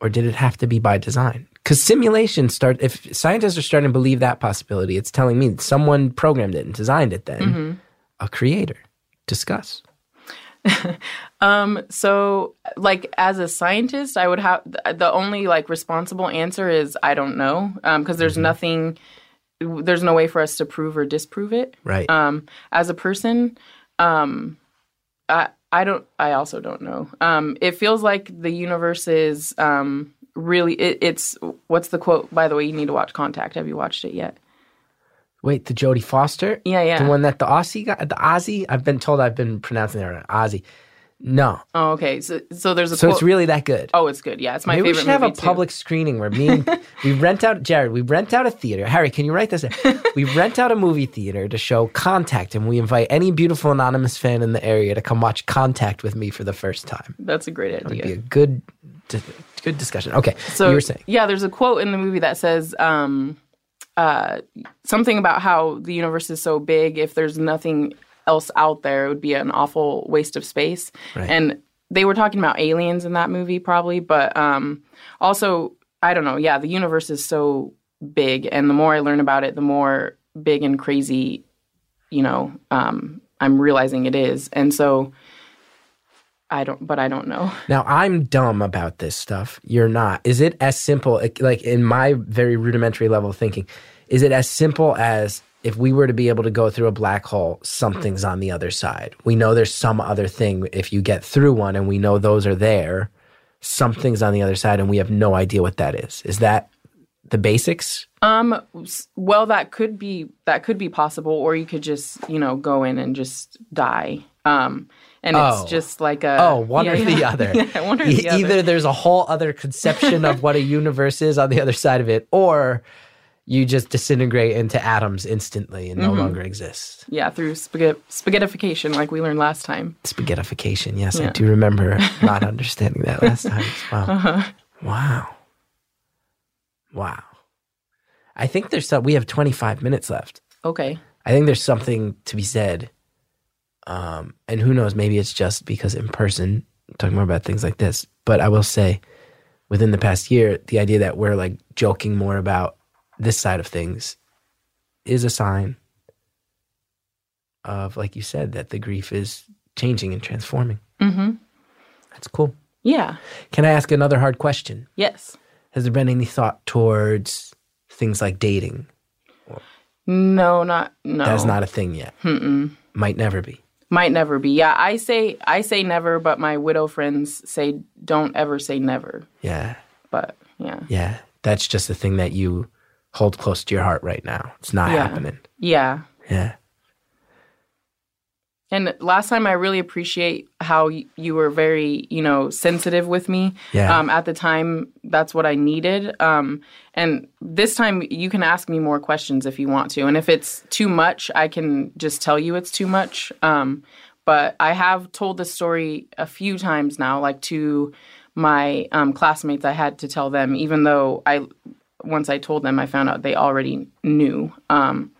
or did it have to be by design? Because simulation start. If scientists are starting to believe that possibility, it's telling me that someone programmed it and designed it. Then mm-hmm. a creator. Discuss. Um, so like as a scientist, I would have the only like responsible answer is I don't know. Um, because there's nothing there's no way for us to prove or disprove it. Right. Um, as a person, um, I I don't. I also don't know. Um, it feels like the universe is um, really. It, it's what's the quote? By the way, you need to watch Contact. Have you watched it yet? Wait, the Jodie Foster? Yeah, yeah. The one that the Aussie got, the Aussie? I've been told I've been pronouncing it right. Aussie. No. Oh, okay. So so there's a So quote. it's really that good. oh, it's good. Yeah, it's my Maybe we favorite should have a too. public screening where me and we rent out Jared. We rent out a theater. Harry, can you write this? we rent out a movie theater to show Contact, and we invite any beautiful anonymous fan in the area to come watch Contact with me for the first time. That's a great idea. It'd be a good, good discussion. Okay, So you were saying yeah, there's a quote in the movie that says um, uh, something about how the universe is so big. If there's nothing else out there, it would be an awful waste of space. Right. And they were talking about aliens in that movie, probably, but um, also I don't know. Yeah, the universe is so big, and the more I learn about it, the more big and crazy, you know, um, I'm realizing it is. And so I don't, but I don't know. Now I'm dumb about this stuff. You're not. Is it as simple like in my very rudimentary level of thinking, is it as simple as if we were to be able to go through a black hole, something's on the other side. We know there's some other thing if you get through one and we know those are there, something's on the other side and we have no idea what that is. Is that the basics? Um. Well, that could be that could be possible, or you could just you know go in and just die. Um. And Oh. it's just like a Oh, one yeah, or the yeah. other. yeah, one or the other. Either there's a whole other conception of what a universe is on the other side of it, or you just disintegrate into atoms instantly and no mm-hmm. longer exist. Yeah, through spaghetti spaghettification, like we learned last time. Spaghettification. Yes, I do remember not understanding that last time as well. Uh-huh. Wow. Wow. I think there's some, we have 25 minutes left. Okay. I think there's something to be said. Um, and who knows, maybe it's just because in person, talking more about things like this. But I will say, within the past year, the idea that we're like joking more about this side of things is a sign of, like you said, that the grief is changing and transforming. Mm-hmm. That's cool. Yeah. Can I ask another hard question? Yes. Has there been any thought towards things like dating? No, not no. That's not a thing yet. Mm-mm. Might never be. Might never be. Yeah, I say I say never, but my widow friends say don't ever say never. Yeah. But yeah. Yeah, that's just the thing that you hold close to your heart right now. It's not Yeah. happening. Yeah. Yeah. And last time, I really appreciate how y- you were very, you know, sensitive with me. Yeah. Um, at the time, that's what I needed. Um, and this time, you can ask me more questions if you want to. And if it's too much, I can just tell you it's too much. Um, but I have told this story a few times now, like to my um, classmates. I had to tell them, even though I, once I told them, I found out they already knew. Um,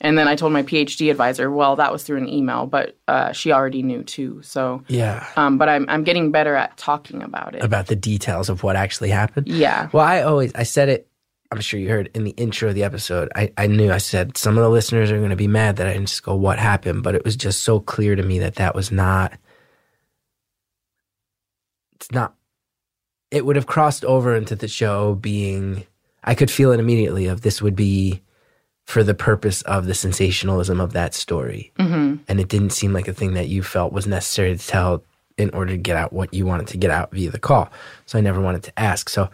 and then I told my PhD advisor, well, that was through an email, but uh, she already knew too. So, Yeah. um, but I'm I'm getting better at talking about it. About the details of what actually happened. Yeah, Well, I always, I said it, I'm sure you heard in the intro of the episode. I, I knew, I said, some of the listeners are going to be mad that I didn't just go, what happened? But it was just so clear to me that that was not, it's not, it would have crossed over into the show being, I could feel it immediately of this would be for the purpose of the sensationalism of that story. hmm And it didn't seem like a thing that you felt was necessary to tell in order to get out what you wanted to get out via the call. So I never wanted to ask. So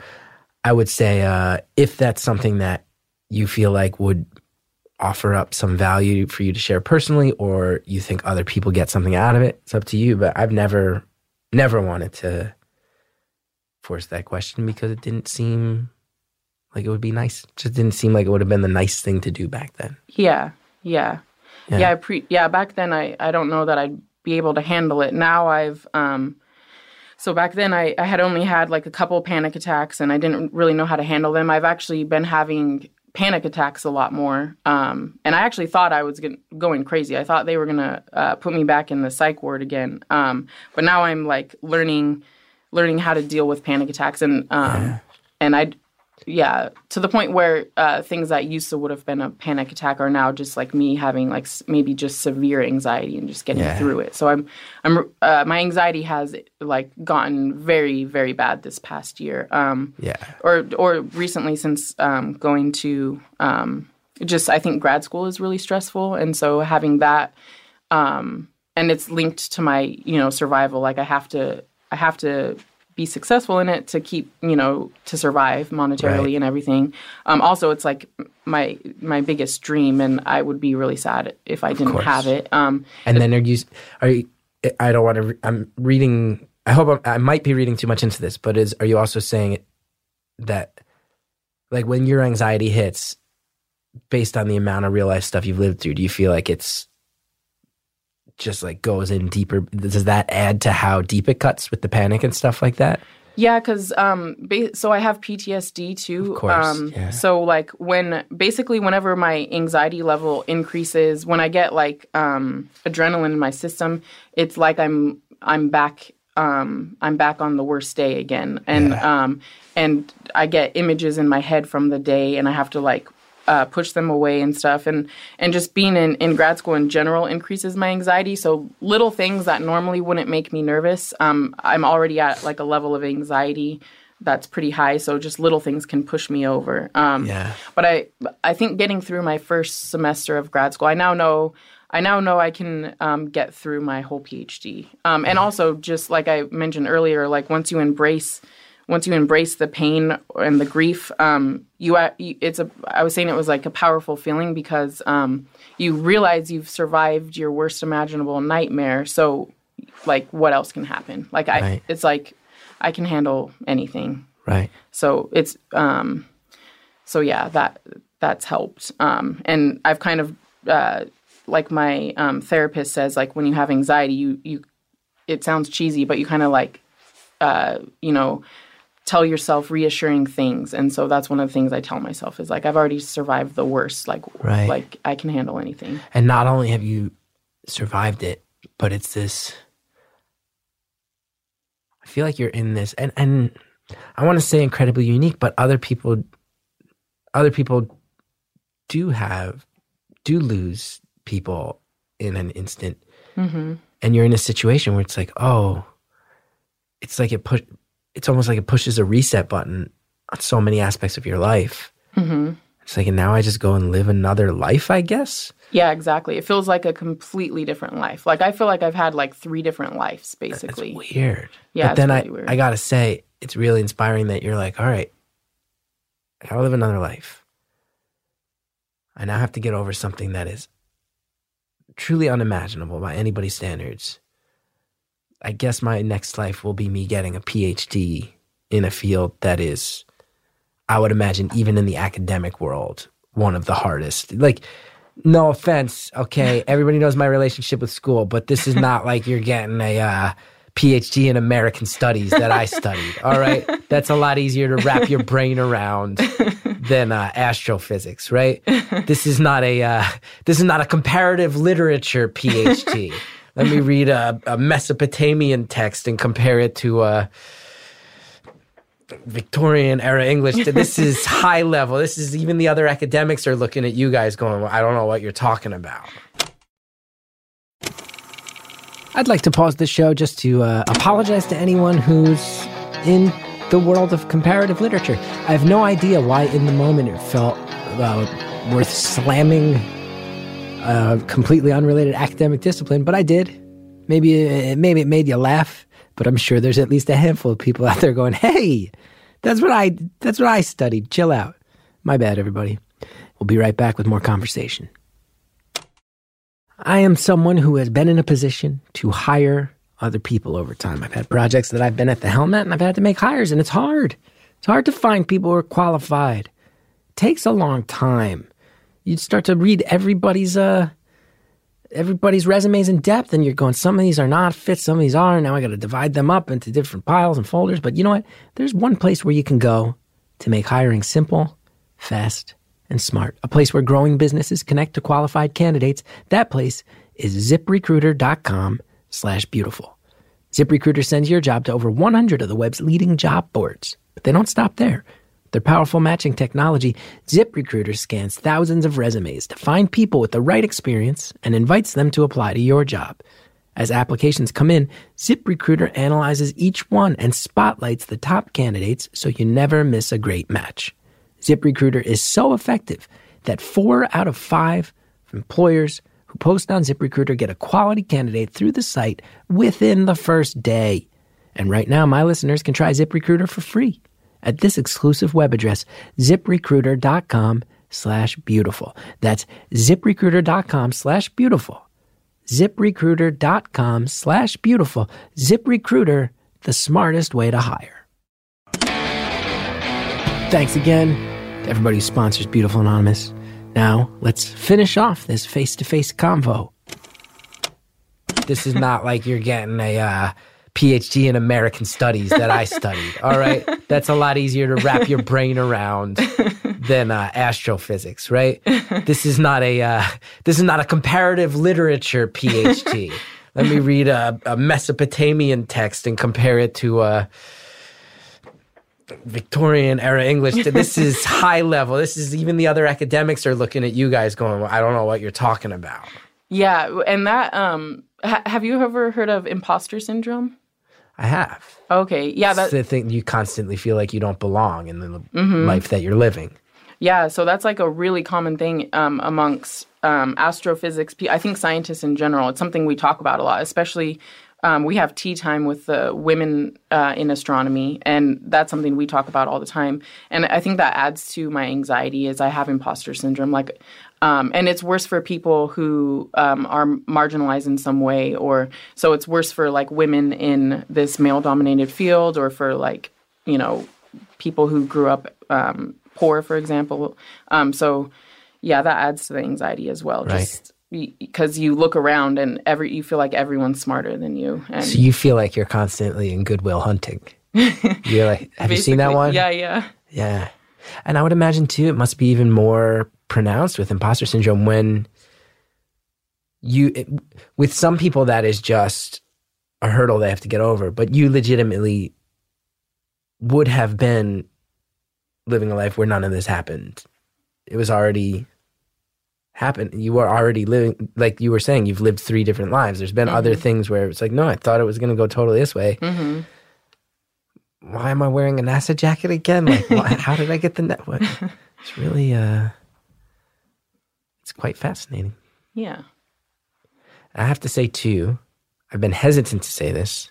I would say uh, if that's something that you feel like would offer up some value for you to share personally, or you think other people get something out of it, it's up to you. But I've never, never wanted to force that question because it didn't seem like it would be nice. Just didn't seem like it would have been the nice thing to do back then. yeah, yeah, Yeah. yeah. I pre- yeah, back then I I don't know that I'd be able to handle it. Now I've um, so back then I I had only had like a couple panic attacks and I didn't really know how to handle them. I've actually been having panic attacks a lot more. Um, and I actually thought I was get- going crazy. I thought they were gonna uh, put me back in the psych ward again. Um, but now I'm like learning learning how to deal with panic attacks and um, and I yeah to the point where uh, things that used to would have been a panic attack are now just like me having like maybe just severe anxiety and just getting Yeah. through it. So I'm I'm uh, my anxiety has like gotten very very bad this past year. Um, Yeah. or or recently since um, going to um, just I think grad school is really stressful, and so having that, um, and it's linked to my you know survival. Like I have to I have to be successful in it to keep you know to survive monetarily Right. and everything. Um, also, it's like my my biggest dream, and I would be really sad if I didn't course. have it. Um, And then are you? Are you? I don't want to. Re- I'm reading. I hope I'm, I might be reading too much into this, but is are you also saying that, like, when your anxiety hits, based on the amount of real life stuff you've lived through, do you feel like it's just like goes in deeper? Does that add to how deep it cuts with the panic and stuff like that? Yeah, because um, ba- so I have PTSD too. Of course, Um, yeah. So like when basically whenever my anxiety level increases, when I get like um, adrenaline in my system, it's like I'm I'm back um, I'm back on the worst day again, and um, and I get images in my head from the day, and I have to like uh, push them away and stuff. And and just being in, in grad school in general increases my anxiety. So little things that normally wouldn't make me nervous um, i'm already at like a level of anxiety that's pretty high. So just little things can push me over. Um, Yeah. but i i think getting through my first semester of grad school i now know I now know I can um, get through my whole PhD, um, and also just like I mentioned earlier, like once you embrace once you embrace the pain and the grief, um, you it's a. I was saying it was like a powerful feeling because um, you realize you've survived your worst imaginable nightmare. So, like, what else can happen? Like, I, Right. it's like I can handle anything. Right. So it's um, so yeah, that that's helped. Um, and I've kind of uh, like my um, therapist says, like when you have anxiety, you you it sounds cheesy, but you kind of like uh, you know tell yourself reassuring things and so that's one of the things i tell myself is like i've already survived the worst like Right. like i can handle anything And not only have you survived it, but it's this. I feel like you're in this, and and I want to say incredibly unique, but other people, other people, do have, do lose people in an instant, mm-hmm. and you're in a situation where it's like, oh, it's like it push, it's almost like it pushes a reset button on so many aspects of your life. Mm-hmm. It's like, and now I just go and live another life, I guess. yeah exactly it feels like a completely different life like i feel like i've had like three different lives basically weird. Yeah, but then really I, weird. I gotta say, it's really inspiring that you're like, all right, I gotta live another life. I now have to get over something that is truly unimaginable by anybody's standards. I guess my next life will be me getting a PhD in a field that is, I would imagine, even in the academic world, one of the hardest. Like, no offense, okay, everybody knows my relationship with school, but this is not like you're getting a uh, PhD in American Studies that I studied. All right, that's a lot easier to wrap your brain around than uh, astrophysics, right? This is not a uh, this is not a comparative literature PhD. Let me read a, a Mesopotamian text and compare it to uh, Victorian era English. This is high level. This is even the other academics are looking at you guys going, well, I don't know what you're talking about. I'd like to pause the show just to uh, apologize to anyone who's in the world of comparative literature. I have no idea why, in the moment, it felt uh, worth slamming a completely unrelated academic discipline, but I did. Maybe it, maybe it made you laugh, but I'm sure there's at least a handful of people out there going, "Hey, that's what I that's what I studied. Chill out." My bad, everybody. We'll be right back with more conversation. I am someone who has been in a position to hire other people over time. I've had projects that I've been at the helm at, and I've had to make hires, and it's hard. It's hard to find people who are qualified. It takes a long time. You start to read everybody's uh everybody's resumes in depth, and you're going, some of these are not fit, some of these are. Now I got to divide them up into different piles and folders. But you know what? There's one place where you can go to make hiring simple, fast, and smart. A place where growing businesses connect to qualified candidates. That place is ziprecruiter.com slash beautiful. ZipRecruiter sends your job to over 100 of the web's leading job boards. But they don't stop there. Their powerful matching technology, ZipRecruiter scans thousands of resumes to find people with the right experience and invites them to apply to your job. As applications come in, ZipRecruiter analyzes each one and spotlights the top candidates so you never miss a great match. ZipRecruiter is so effective that four out of five employers who post on ZipRecruiter get a quality candidate through the site within the first day. And right now, my listeners can try ZipRecruiter for free at this exclusive web address, ziprecruiter.com slash beautiful. That's ziprecruiter.com slash beautiful. ziprecruiter.com slash beautiful. ZipRecruiter, the smartest way to hire. Thanks again to everybody who sponsors Beautiful Anonymous. Now, let's finish off this face to face convo. This is not like you're getting a uh, PhD in American studies that I studied. All right. That's a lot easier to wrap your brain around than uh, astrophysics, right? This is not a uh, this is not a comparative literature PhD. Let me read a, a Mesopotamian text and compare it to uh, Victorian era English. This is high level. This is even the other academics are looking at you guys going, well, I don't know what you're talking about. Yeah, and that um ha- have you ever heard of imposter syndrome? I have. Okay. Yeah, That's the thing. You constantly feel like you don't belong in the life that you're living. Yeah, so that's like a really common thing um, amongst um, astrophysics. I think scientists in general. It's something we talk about a lot, especially. Um, we have tea time with the women uh, in astronomy, and that's something we talk about all the time. And I think that adds to my anxiety is I have imposter syndrome. Like, um, and it's worse for people who um, are marginalized in some way, or so it's worse for like women in this male-dominated field, or for like you know people who grew up um, poor, for example. Um, so, yeah, that adds to the anxiety as well. Right. Just because you look around and every you feel like everyone's smarter than you. And So you feel like you're constantly in Good Will Hunting. You're like, have you seen that one? Yeah, yeah, Yeah. And I would imagine too, it must be even more pronounced with imposter syndrome when you, it, with some people, that is just a hurdle they have to get over, but you legitimately would have been living a life where none of this happened. It was already happened. You were already living, like you were saying, you've lived three different lives. There's been other things where it's like, no, I thought it was going to go totally this way. hmm why am I wearing a NASA jacket again? Like, why, how did I get the net? What? It's really, uh, it's quite fascinating. yeah, I have to say too, I've been hesitant to say this,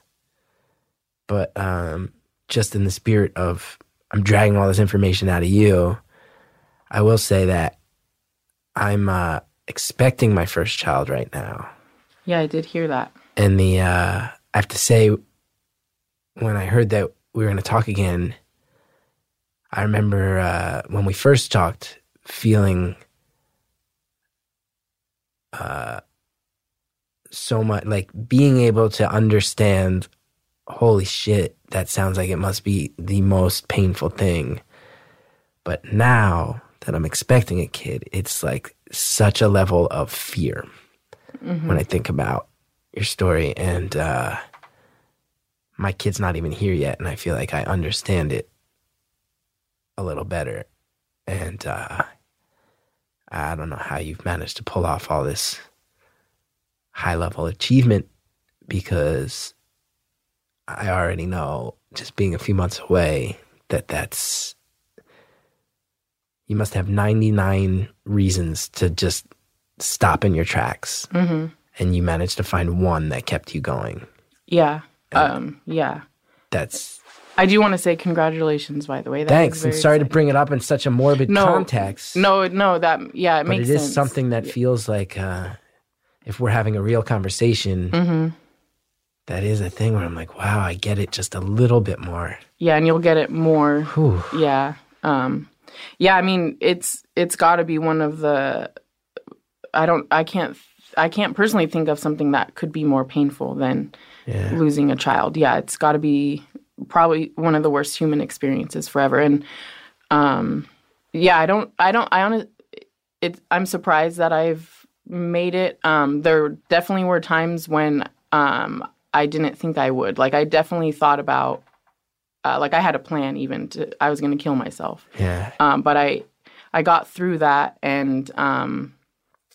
but um, just in the spirit of I'm dragging all this information out of you, I will say that I'm uh, expecting my first child right now. yeah. I did hear that. And the uh, I have to say, when I heard that we were going to talk again, I remember uh, when we first talked, feeling uh, so much like being able to understand. Holy shit! That sounds like it must be the most painful thing. But now that I'm expecting a kid, it's like such a level of fear when I think about your story and uh my kid's not even here yet and I feel like I understand it a little better and uh I don't know how you've managed to pull off all this high level achievement because I already know just being a few months away that that's you must have 99 reasons to just stop in your tracks hmm and you managed to find one that kept you going. Yeah, um, yeah. That's I do want to say congratulations, by the way. That thanks. I'm very sorry to bring it up in such a morbid No, context. No, no, that yeah, it makes. but makes it is sense. something that feels like uh, if we're having a real conversation, hmm that is a thing where I'm like, wow, I get it just a little bit more. Yeah, and you'll get it more Whew. Yeah. Um yeah, I mean, it's it's got to be one of the I don't I can't I can't personally think of something that could be more painful than Yeah. losing a child. Yeah, it's got to be probably one of the worst human experiences forever and um yeah, I don't I don't I honest it I'm surprised that I've made it. Um there definitely were times when um I didn't think I would. Like I definitely thought about uh, like I had a plan even to I was going to kill myself. Yeah. Um, but I I got through that and um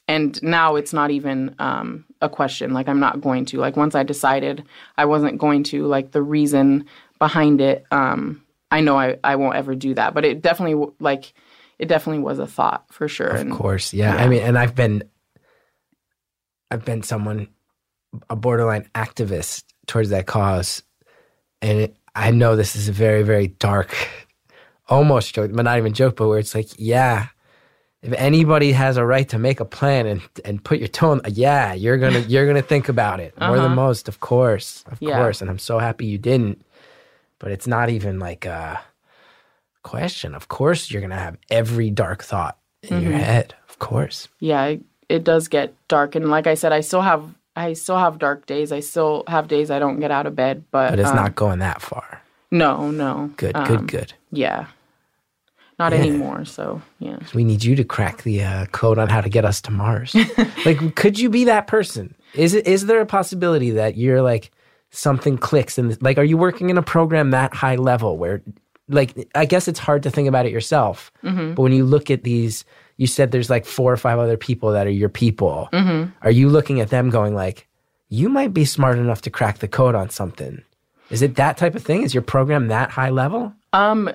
and now it's not even um a question like I'm not going to like once I decided I wasn't going to like the reason behind it um I know I I won't ever do that but it definitely like it definitely was a thought for sure. Of and course, yeah. I mean, and I've been, I've been someone, a borderline activist towards that cause, and it, I know this is a very, very dark, almost joke, but not even joke, but where it's like, yeah, if anybody has a right to make a plan and and put your tone, yeah, you're gonna you're gonna think about it more than Uh-huh. most, of course, of Yeah. course, and I'm so happy you didn't. But it's not even like a question. Of course, you're gonna have every dark thought in your Mm-hmm. head. Of course. yeah, it, it does get dark. And like I said, I still have I still have dark days. I still have days I don't get out of bed. But, But it's um, not going that far. No, no. Good, Um, good, good. Yeah. Not Yeah. anymore. So yeah. We need you to crack the uh, code on how to get us to Mars. like, could you be that person? Is it? Is there a possibility that you're like something clicks and like, are you working in a program that high level where, like, I guess it's hard to think about it yourself, Mm-hmm. but when you look at these, you said there's like four or five other people that are your people. Mm-hmm. Are you looking at them going like, you might be smart enough to crack the code on something? Is it that type of thing? Is your program that high level? Um.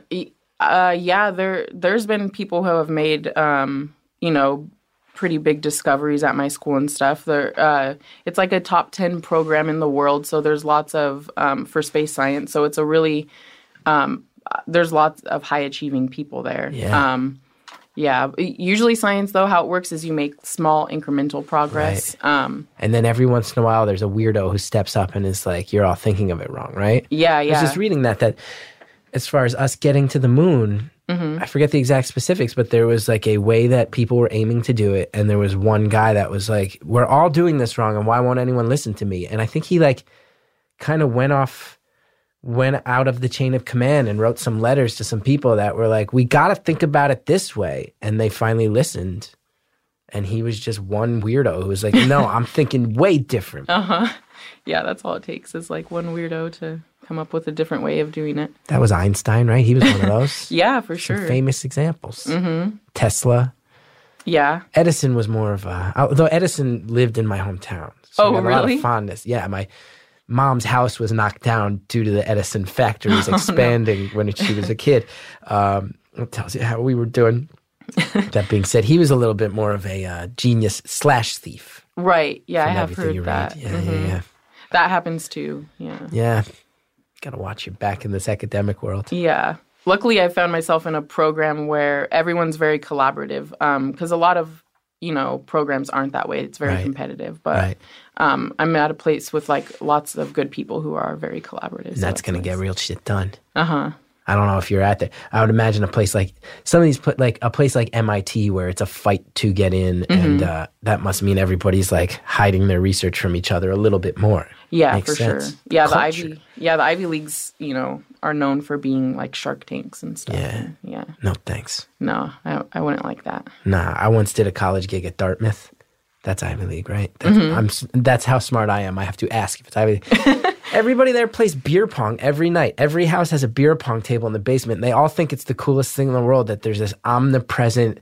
Uh. Yeah. There. There's been people who have made. Um. You know. Pretty big discoveries at my school and stuff. There, uh, it's like a top ten program in the world. So there's lots of um, for space science. So it's a really um, there's lots of high achieving people there. Yeah. Um, yeah. Usually science though, how it works is you make small incremental progress. Um, And then every once in a while, there's a weirdo who steps up and is like, "You're all thinking of it wrong, right?" yeah. I Yeah. was just reading that that as far as us getting to the moon, Mm-hmm. I forget the exact specifics, but there was like a way that people were aiming to do it, and there was one guy that was like, "We're all doing this wrong, and why won't anyone listen to me?" And I think he like kind of went off went out of the chain of command and wrote some letters to some people that were like, "We got to think about it this way," and they finally listened. And he was just one weirdo who was like, "No, I'm thinking way different." Uh huh. Yeah. That's all it takes is like one weirdo to come up with a different way of doing it. That was Einstein, right? He was one of those. Yeah, for Some sure. famous examples. Mm-hmm. Tesla. Yeah. Edison was more of a, although Edison lived in my hometown. So Oh, I got a lot really? of fondness. Yeah, my mom's house was knocked down due to the Edison Oh, factories expanding when she was a kid. Um, it tells you how we were doing. that being said, he was a little bit more of a uh, genius slash thief. Right. Yeah, I have heard that. Yeah, Mhm. yeah, yeah. That happens too. Yeah. Yeah. Got to watch your back in this academic world. Yeah. Luckily, I found myself in a program where everyone's very collaborative. Because a lot of you know programs aren't that way. It's very Right. competitive. But Right. um, I'm at a place with like lots of good people who are very collaborative. And that's going to get real shit done. Uh huh. I don't know if you're at there. I would imagine a place like some of these, put like a place like MIT where it's a fight to get in, and Mm-hmm. uh, that must mean everybody's like hiding their research from each other a little bit more. Yeah, Makes for sense. sure. Yeah, the Ivy. Yeah, the Ivy Leagues. You know, are known for being like Shark Tanks and stuff. Yeah. And, yeah. No thanks. No, I, I wouldn't like that. Nah, I once did a college gig at Dartmouth. That's Ivy League, right? That's, Mm-hmm. I'm, that's how smart I am. I have to ask if it's Ivy League. Everybody there plays beer pong every night. Every house has a beer pong table in the basement. And they all think it's the coolest thing in the world that there's this omnipresent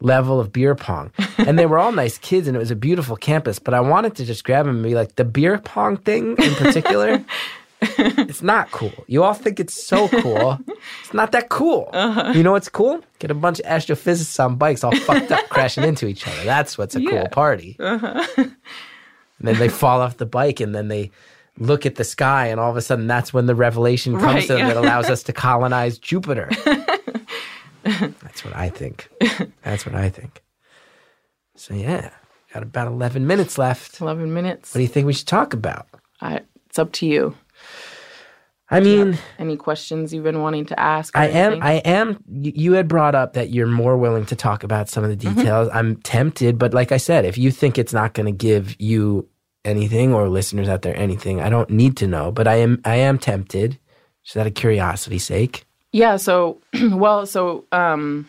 level of beer pong. And they were all nice kids and it was a beautiful campus. But I wanted to just grab them and be like, the beer pong thing in particular, it's not cool. You all think it's so cool. It's not that cool. Uh-huh. You know what's cool? Get a bunch of astrophysicists on bikes all fucked up crashing into each other. That's what's a cool Yeah. party. Uh-huh. And then they fall off the bike and then they look at the sky and all of a sudden that's when the revelation comes Right, to them yeah. that allows us to colonize Jupiter. that's what I think. That's what I think. So yeah, got about 11 minutes left. Eleven minutes. What do you think we should talk about? I, it's up to you. I mean, Any questions you've been wanting to ask? I am. I am. You you had brought up that you're more willing to talk about some of the Mm-hmm. details. I'm tempted, but like I said, if you think it's not going to give you anything or listeners out there anything, I don't need to know. But I am. I am tempted, just out of curiosity's sake. Yeah. So, well, so um,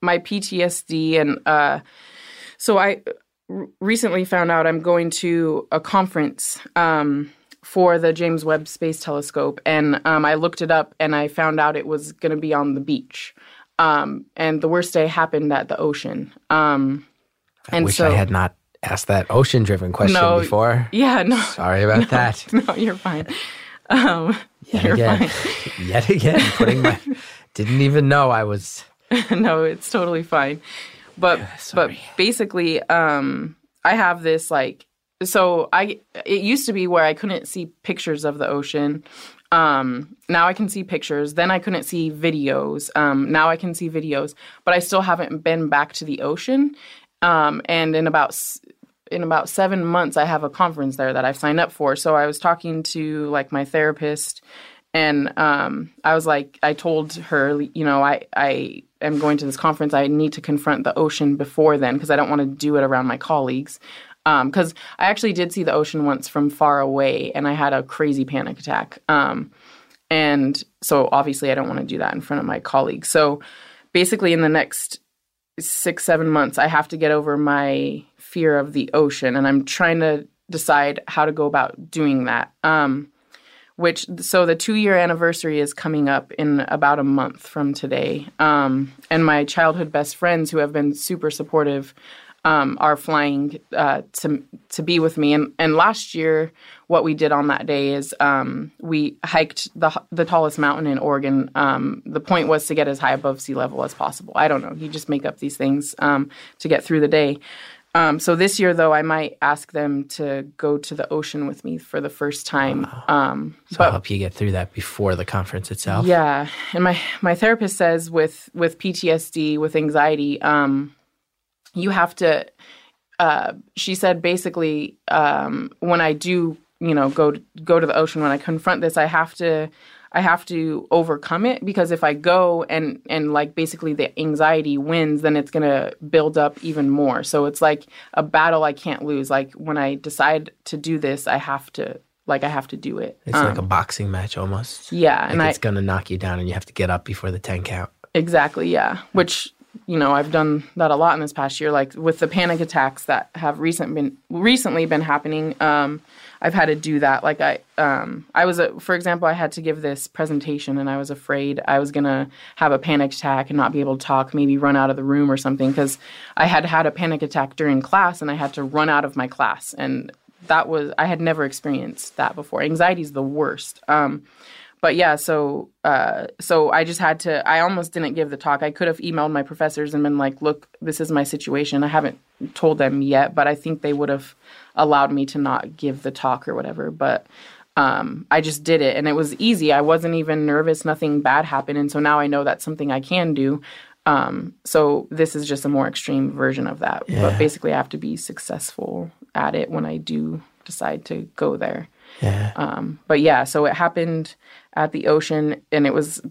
my PTSD and uh, so I r- recently found out I'm going to a conference um, for the James Webb Space Telescope, and um, I looked it up and I found out it was going to be on the beach. Um, and the worst day happened at the ocean. Um, I and wish so, I had not asked that ocean-driven question No, before. Yeah. No. Sorry about that. No, you're fine. Um, Yet you're again, fine. yet again, putting my didn't even know I was no, it's totally fine. But but basically, um, I have this like so I it used to be where I couldn't see pictures of the ocean. Um, now I can see pictures. Then I couldn't see videos. Um, now I can see videos, but I still haven't been back to the ocean. Um, and in about in about seven months, I have a conference there that I've signed up for. So I was talking to like my therapist, and um, I was like, I told her, you know, I I am going to this conference. I need to confront the ocean before then because I don't want to do it around my colleagues. Because I actually did see the ocean once from far away, and I had a crazy panic attack. Um, and so obviously, I don't want to do that in front of my colleagues. So basically, in the next six seven months i have to get over my fear of the ocean and i'm trying to decide how to go about doing that um, which so the two year anniversary is coming up in about a month from today um, and my childhood best friends who have been super supportive um, are flying uh, to to be with me. And and last year, what we did on that day is um, we hiked the the tallest mountain in Oregon. Um, the point was to get as high above sea level as possible. I don't know. You just make up these things um, to get through the day. Um, so this year, though, I might ask them to go to the ocean with me for the first time. Um, So I'll help you get through that before the conference itself. yeah, and my my therapist says with with PTSD, with anxiety, um, you have to. Uh, she said basically, um, when I do, you know, go to, go to the ocean, when I confront this, I have to. I have to overcome it because if I go and and like basically the anxiety wins, then it's gonna build up even more. So it's like a battle I can't lose. Like when I decide to do this, I have to like I have to do it. It's like a boxing match almost. Yeah, Like and I it's gonna knock you down, and you have to get up before the ten count. Exactly, yeah. Which you know, I've done that a lot in this past year. Like with the panic attacks that have recent been recently been happening, um, I've had to do that. Like I, um, I was, a, for example, I had to give this presentation, and I was afraid I was gonna have a panic attack and not be able to talk, maybe run out of the room or something, because I had had a panic attack during class, and I had to run out of my class, and that was I had never experienced that before. Anxiety is the worst. Um, but yeah, so uh, so I just had to. I almost didn't give the talk. I could have emailed my professors and been like, "Look, this is my situation." I haven't told them yet, but I think they would have allowed me to not give the talk or whatever. But um, I just did it, and it was easy. I wasn't even nervous. Nothing bad happened, and so now I know that's something I can do. Um, so this is just a more extreme version of that. But basically, I have to be successful at it when I do decide to go there. Yeah. Um, but yeah, so it happened at the ocean, and it was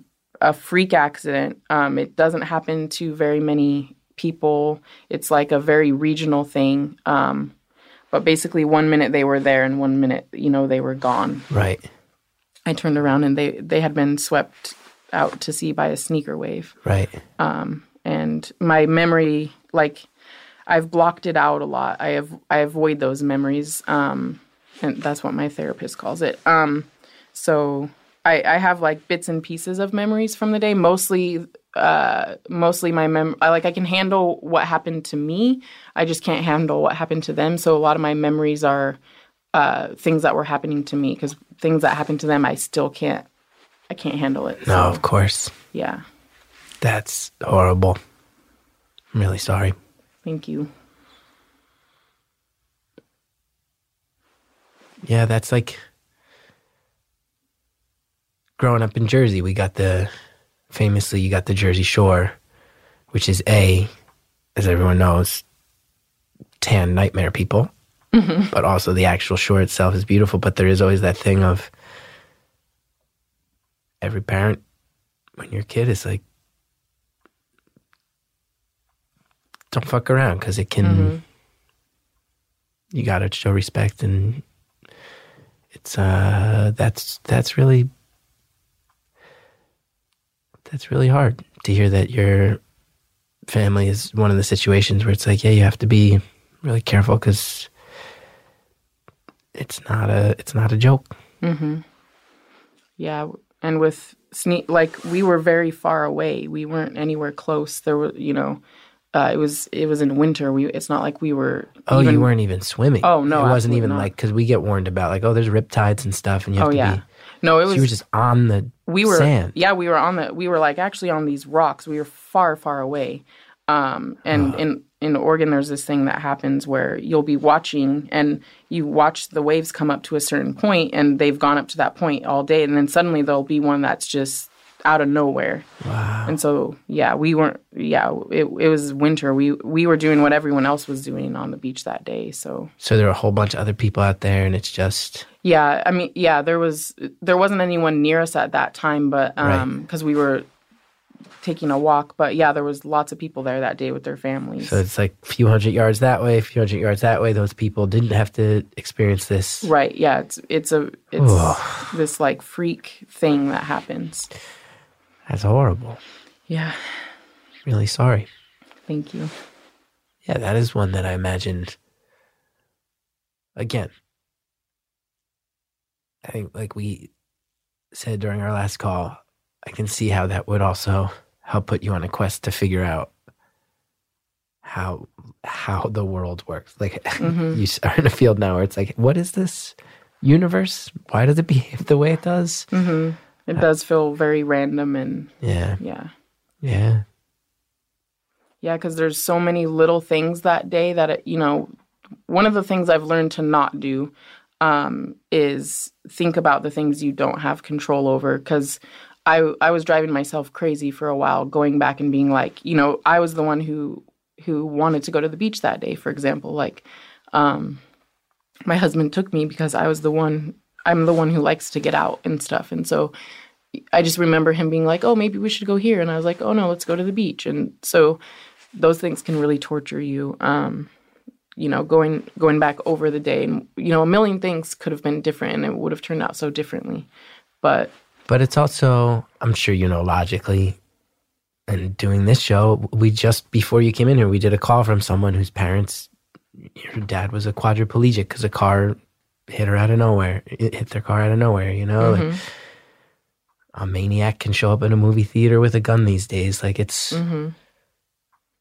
a freak accident. Um, it doesn't happen to very many people. It's like a very regional thing. Um, but basically, one minute they were there, and one minute, you know, they were gone. right. I turned around, and they they had been swept out to sea by a sneaker wave Right. Um, and my memory like i've blocked it out a lot i have i avoid those memories um and that's what my therapist calls it um so i i have like bits and pieces of memories from the day mostly uh mostly my mem I like i can handle what happened to me i just can't handle what happened to them so a lot of my memories are uh things that were happening to me because things that happened to them i still can't i can't handle it No, of course. yeah That's horrible. I'm really sorry. thank you Yeah, that's like growing up in Jersey. We got the famously you got the Jersey Shore, which is a, as everyone knows, tan nightmare people. But also the actual shore itself is beautiful. But there is always that thing of every parent when you're kid is like, don't fuck around because it can. You gotta show respect and it's uh that's that's really that's really hard to hear that your family is one of the situations where it's like yeah you have to be really careful because it's not a it's not a joke Mm-hmm. Yeah, and with sne like we were very far away. We weren't anywhere close. There were, you know, uh, it was it was in winter. We it's not like we were. oh even, you weren't even swimming Oh, no, it wasn't even not. like because we get warned about like oh there's rip tides and stuff and you have Oh to yeah, be no, it was you were just on the we were Sand. yeah we were on the we were like actually on these rocks. We were far far away. Um and in in oregon there's this thing that happens where you'll be watching and you watch the waves come up to a certain point and they've gone up to that point all day. And then suddenly there'll be one that's just out of nowhere Wow. and so yeah we weren't yeah it, it was winter we we were doing what everyone else was doing on the beach that day so So there were a whole bunch of other people out there, and it's just yeah, I mean, yeah, there was there wasn't anyone near us at that time, but Right. um, because we were taking a walk, but yeah, there was lots of people there that day with their families. so it's like a few hundred yards that way, a few hundred yards that way. Those people didn't have to experience this. right? Yeah, it's it's a it's Ugh. this like freak thing that happens. That's horrible. Yeah, Really sorry. thank you. Yeah, that is one that I imagined. Again, I think, like we said during our last call, I can see how that would also help put you on a quest to figure out how how the world works. Like you are in a field now where it's like, what is this universe? Why does it behave the way it does? hmm It does feel very random and Yeah, yeah. yeah, Yeah, because there's so many little things that day that it, you know, one of the things I've learned to not do um, is think about the things you don't have control over. Because I I was driving myself crazy for a while, going back and being like, you know, I was the one who who wanted to go to the beach that day, for example. Like, um, my husband took me because I was the one. I'm the one who likes to get out and stuff, and so I just remember him being like, "Oh, maybe we should go here," and I was like, "Oh no, let's go to the beach." And so those things can really torture you. Um, you know, going going back over the day, and you know, a million things could have been different, and it would have turned out so differently. But But it's also, I'm sure you know logically, and doing this show, we just before you came in here, we did a call from someone whose parents, your dad was a quadriplegic because a car hit her out of nowhere, hit their car out of nowhere, you know? Like, a maniac can show up in a movie theater with a gun these days. Like, it's, mhm.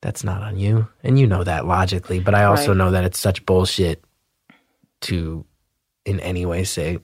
that's not on you. And you know that logically, but I also Right. know that it's such bullshit to in any way say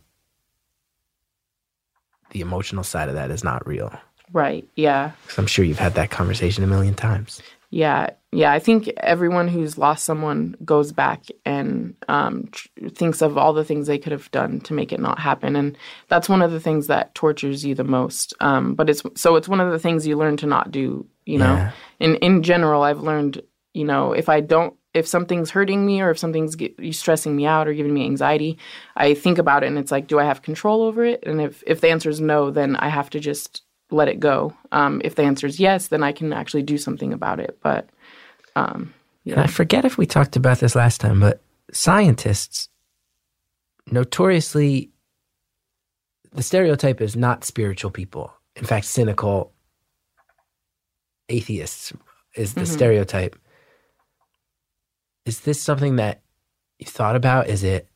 the emotional side of that is not real. right, yeah, 'Cause I'm sure you've had that conversation a million times. Yeah, yeah. I think everyone who's lost someone goes back and um, tr- thinks of all the things they could have done to make it not happen, and that's one of the things that tortures you the most. Um, but it's so it's one of the things you learn to not do. You know, Yeah. in in general, I've learned. You know, if I don't, if something's hurting me or if something's get, stressing me out or giving me anxiety, I think about it and it's like, do I have control over it? And if if the answer is no, then I have to just let it go. Um, if the answer is yes, then I can actually do something about it. But um, And I forget if we talked about this last time, but scientists notoriously, the stereotype is not spiritual people. In fact, cynical atheists is the Mhm. stereotype. Is this something that you thought about? Is it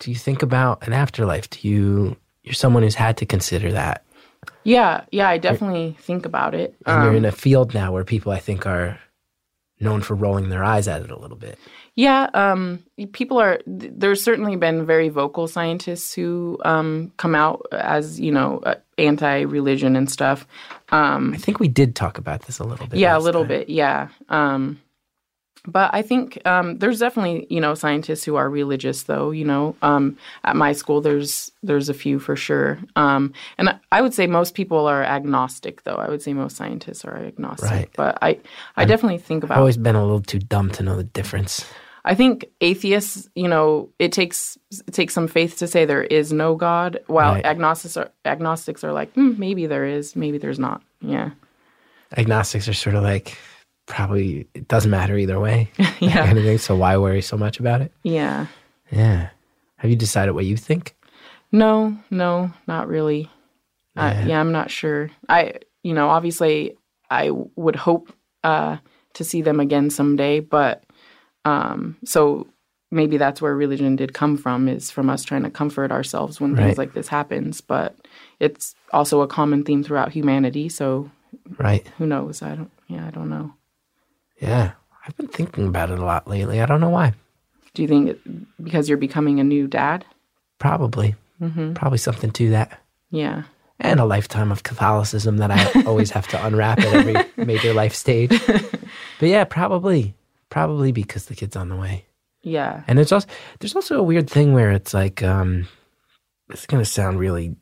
do you think about an afterlife? Do you you're someone who's had to consider that? yeah, yeah, I definitely think about it. And you're Um, in a field now where people I think are known for rolling their eyes at it a little bit. Yeah, um, people are. th- There's certainly been very vocal scientists who um, come out as you know uh, anti-religion and stuff. Um, I think we did talk about this a little bit. yeah, a little time. bit. Yeah, um, but I think um, there's definitely you know scientists who are religious though. You know, um, at my school there's there's a few for sure, um, and I, would say most people are agnostic though. I would say most scientists are agnostic, Right. but I I definitely think I've about always been a little too dumb to know the difference. I think atheists, you know, it takes it takes some faith to say there is no God, while Right. agnostics are agnostics are like, hmm, maybe there is, maybe there's not. Yeah, Agnostics are sort of like probably it doesn't matter either way. Yeah. kind of thing. So why worry so much about it? yeah. Yeah. Have you decided what you think? No, no, not really. Uh, Yeah. yeah, I'm not sure. I, you know, obviously, I would hope uh, to see them again someday, but um, so maybe that's where religion did come from is from us trying to comfort ourselves when Right. things like this happens. But it's also a common theme throughout humanity. So Right. who knows? I don't. Yeah, I don't know. Yeah. I've been thinking about it a lot lately. I don't know why. Do you think it, because you're becoming a new dad? Probably. Probably something to that. Yeah. And a lifetime of Catholicism that I always have to unwrap at every major life stage. But yeah, probably. Probably because the kid's on the way. Yeah. And it's also there's also a weird thing where it's like um it's gonna sound really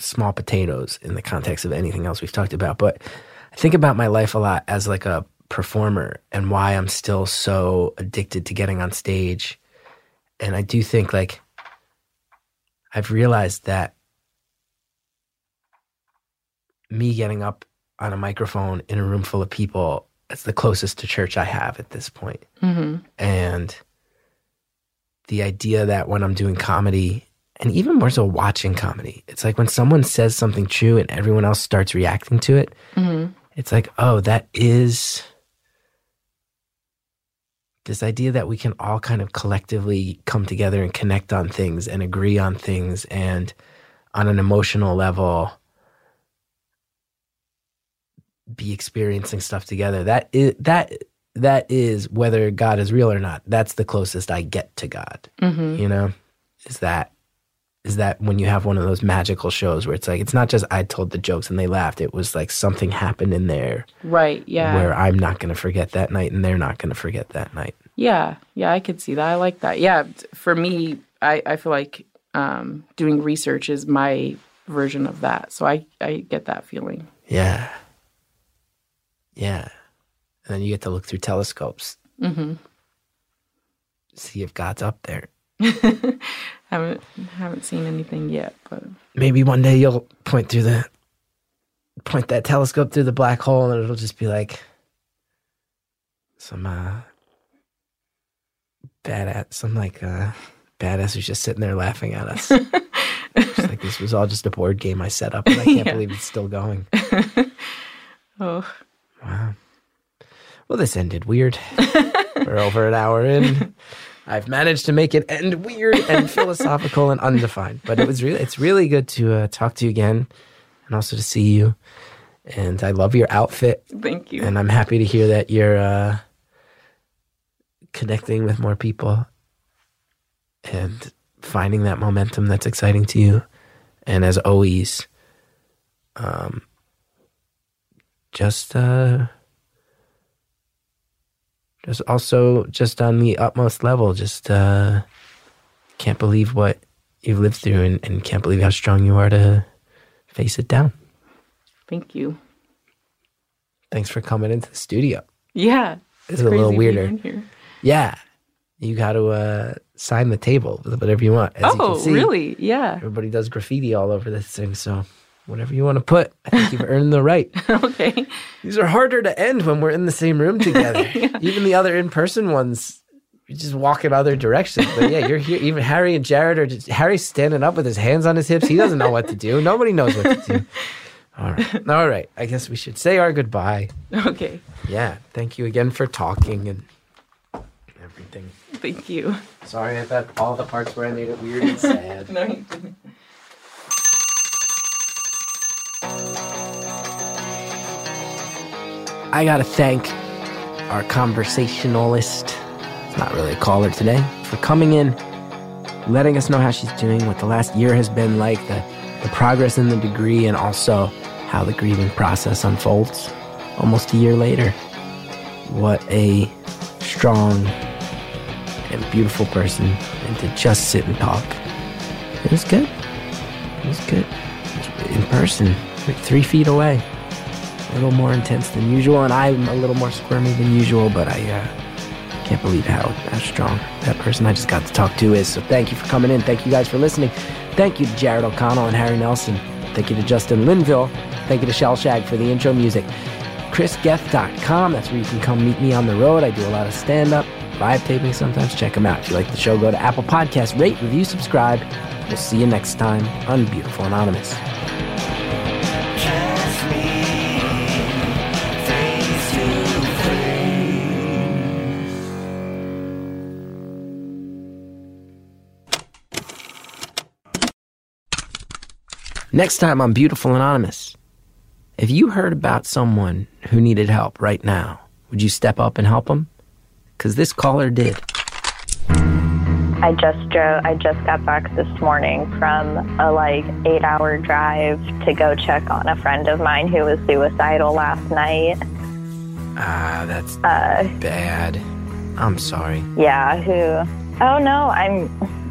small potatoes in the context of anything else we've talked about, but I think about my life a lot as like a performer and why I'm still so addicted to getting on stage. And I do think like I've realized that me getting up on a microphone in a room full of people it's the closest to church I have at this point. Mm-hmm. And the idea that when I'm doing comedy, and even more so watching comedy, it's like when someone says something true and everyone else starts reacting to it, mm-hmm. it's like, oh, that is this idea that we can all kind of collectively come together and connect on things and agree on things and on an emotional level be experiencing stuff together. That is that that is whether God is real or not. That's the closest I get to God. Mm-hmm. You know, is that is that when you have one of those magical shows where it's like it's not just I told the jokes and they laughed. It was like something happened in there Right. Yeah. where I'm not going to forget that night and they're not going to forget that night. Yeah, yeah, I could see that. I like that. Yeah, for me, I, I feel like um, doing research is my version of that. So I, I get that feeling. Yeah. Yeah. And then you get to look through telescopes. Mm-hmm. See if God's up there. haven't haven't seen anything yet, but maybe one day you'll point through the point that telescope through the black hole and it'll just be like some uh badass some like uh badass who's just sitting there laughing at us. It's like this was all just a board game i set up and i can't Yeah. believe it's still going. Oh, wow. well this ended weird. We're over an hour in i've managed to make it end weird and philosophical and undefined but it was really it's really good to uh, talk to you again and also to see you. And i love your outfit. Thank you. and i'm happy to hear that you're uh, connecting with more people and finding that momentum that's exciting to you. And as always um just uh just also just on the utmost level just uh can't believe what you've lived through and, and can't believe how strong you are to face it down Thank you. thanks for coming into the studio Yeah, It's a little weirder. Yeah. You got to uh, sign the table with whatever you want. As you Oh, can see, really? Yeah. Everybody does graffiti all over this thing. So whatever you want to put, I think you've earned the right. okay. These are harder to end when we're in the same room together. Even the other in person ones, you just walk in other directions. But yeah, you're here. Even Harry and Jared are just, Harry's standing up with his hands on his hips. He doesn't know what to do. Nobody knows what to do. All right. All right. I guess we should say our goodbye. Okay. Yeah. Thank you again for talking and everything. Thank you. Sorry about all the parts where I made it weird and sad. No, you didn't. I gotta thank our conversationalist, it's not really a caller today, for coming in, letting us know how she's doing, what the last year has been like, the, the progress in the degree, and also how the grieving process unfolds almost a year later. What a strong and beautiful person, and to just sit and talk. It was good. It was good. In person, like three feet away a little more intense than usual, and I'm a little more squirmy than usual, but I uh, can't believe how, how strong that person I just got to talk to is. So thank you for coming in. Thank you guys for listening. Thank you to Jared O'Connell and Harry Nelson. Thank you to Justin Linville. Thank you to Shellshag for the intro music. ChrisGeth.com, that's where you can come meet me on the road. I do a lot of stand up, live taping sometimes. Check them out. If you like the show, go to Apple Podcasts, rate, review, subscribe. We'll see you next time on Beautiful Anonymous. Next time on Beautiful Anonymous, if you heard about someone who needed help right now, would you step up and help them? Because this caller did. I just drove. I just got back this morning from a like eight-hour drive to go check on a friend of mine who was suicidal last night. Ah, that's Uh, bad. I'm sorry. yeah, who? Oh no, I'm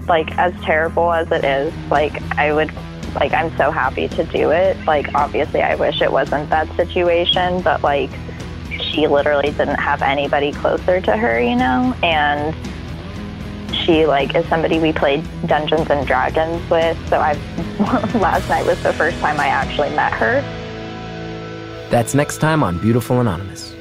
like as terrible as it is. Like I would, like I'm so happy to do it. Like obviously, I wish it wasn't that situation, but like she literally didn't have anybody closer to her, you know, and she like is somebody we played Dungeons and Dragons with. So I've last night was the first time I actually met her. That's next time on Beautiful Anonymous.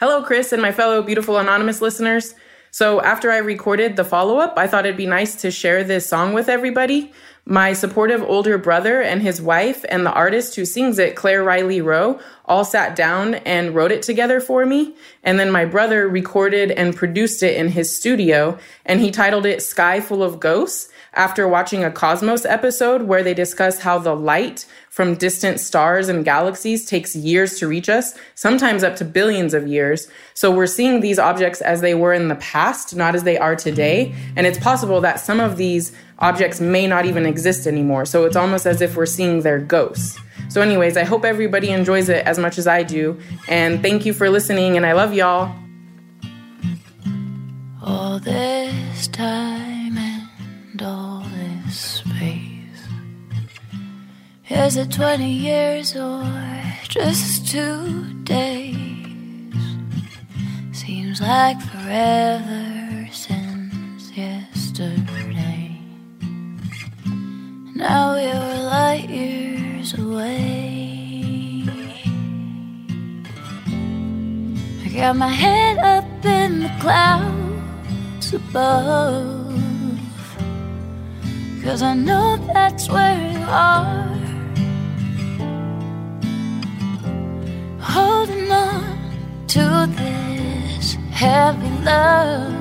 Hello, Chris, and my fellow beautiful anonymous listeners. So, after I recorded the follow up, I thought it'd be nice to share this song with everybody. My supportive older brother and his wife, and the artist who sings it, Claire Riley Rowe, all sat down and wrote it together for me. And then my brother recorded and produced it in his studio, and he titled it Sky Full of Ghosts after watching a Cosmos episode where they discuss how the light from distant stars and galaxies takes years to reach us, sometimes up to billions of years. So we're seeing these objects as they were in the past, not as they are today. And it's possible that some of these objects may not even exist anymore. So it's almost as if we're seeing their ghosts. So, anyways, I hope everybody enjoys it as much as I do. And thank you for listening, and I love y'all. All this time all this space. Is it 20 years or just two days? Seems like forever since yesterday. Now we're light years away. I got my head up in the clouds above. Cause I know that's where you are. Holding on to this heavy love.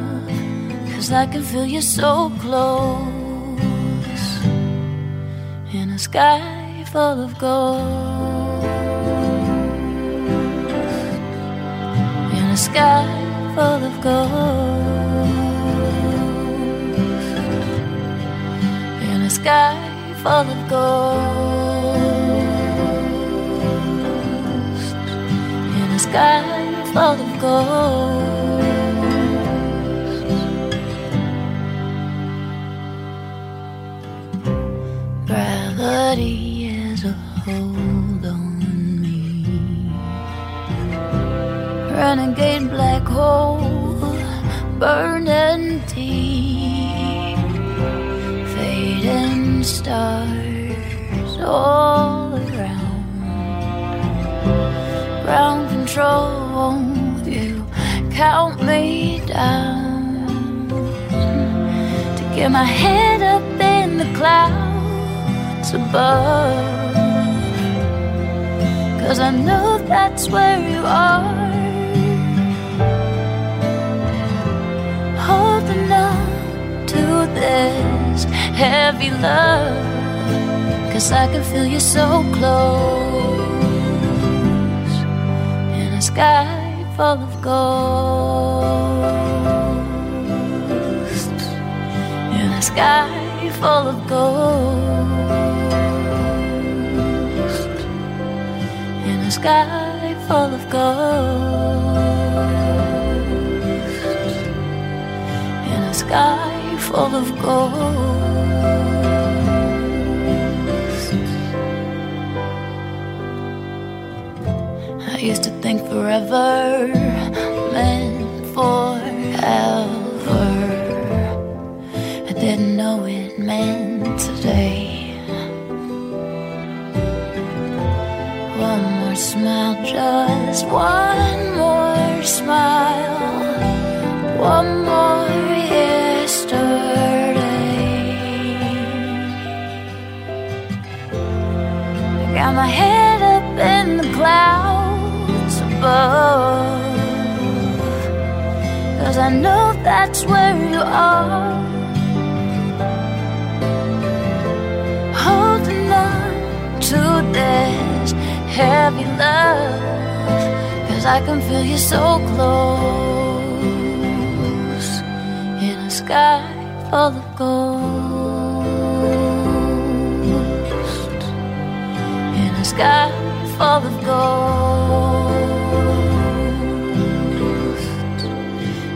Cause I can feel you so close. In a sky full of gold. In a sky full of gold. A sky full of gold. In a sky full of gold. Gravity is a hold on me. Renegade black hole, burning deep. Stars all around. Ground control, won't you count me down? To get my head up in the clouds above. Cause I know that's where you are. Holding on to this heavy love. Cause I can feel you so close. In a sky full of ghosts. In a sky full of ghosts. In a sky full of ghosts. In a sky full of ghosts. I used to think forever meant forever. I didn't know it meant today. One more smile, just one more smile. One got my head up in the clouds above. Cause I know that's where you are. Holding on to this heavy love. Cause I can feel you so close in a sky full of ghosts. sky full of gold.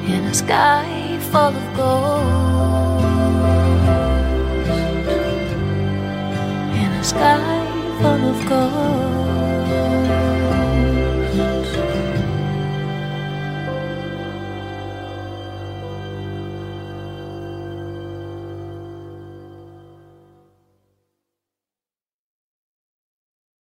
In a sky full of gold. In a sky full of gold.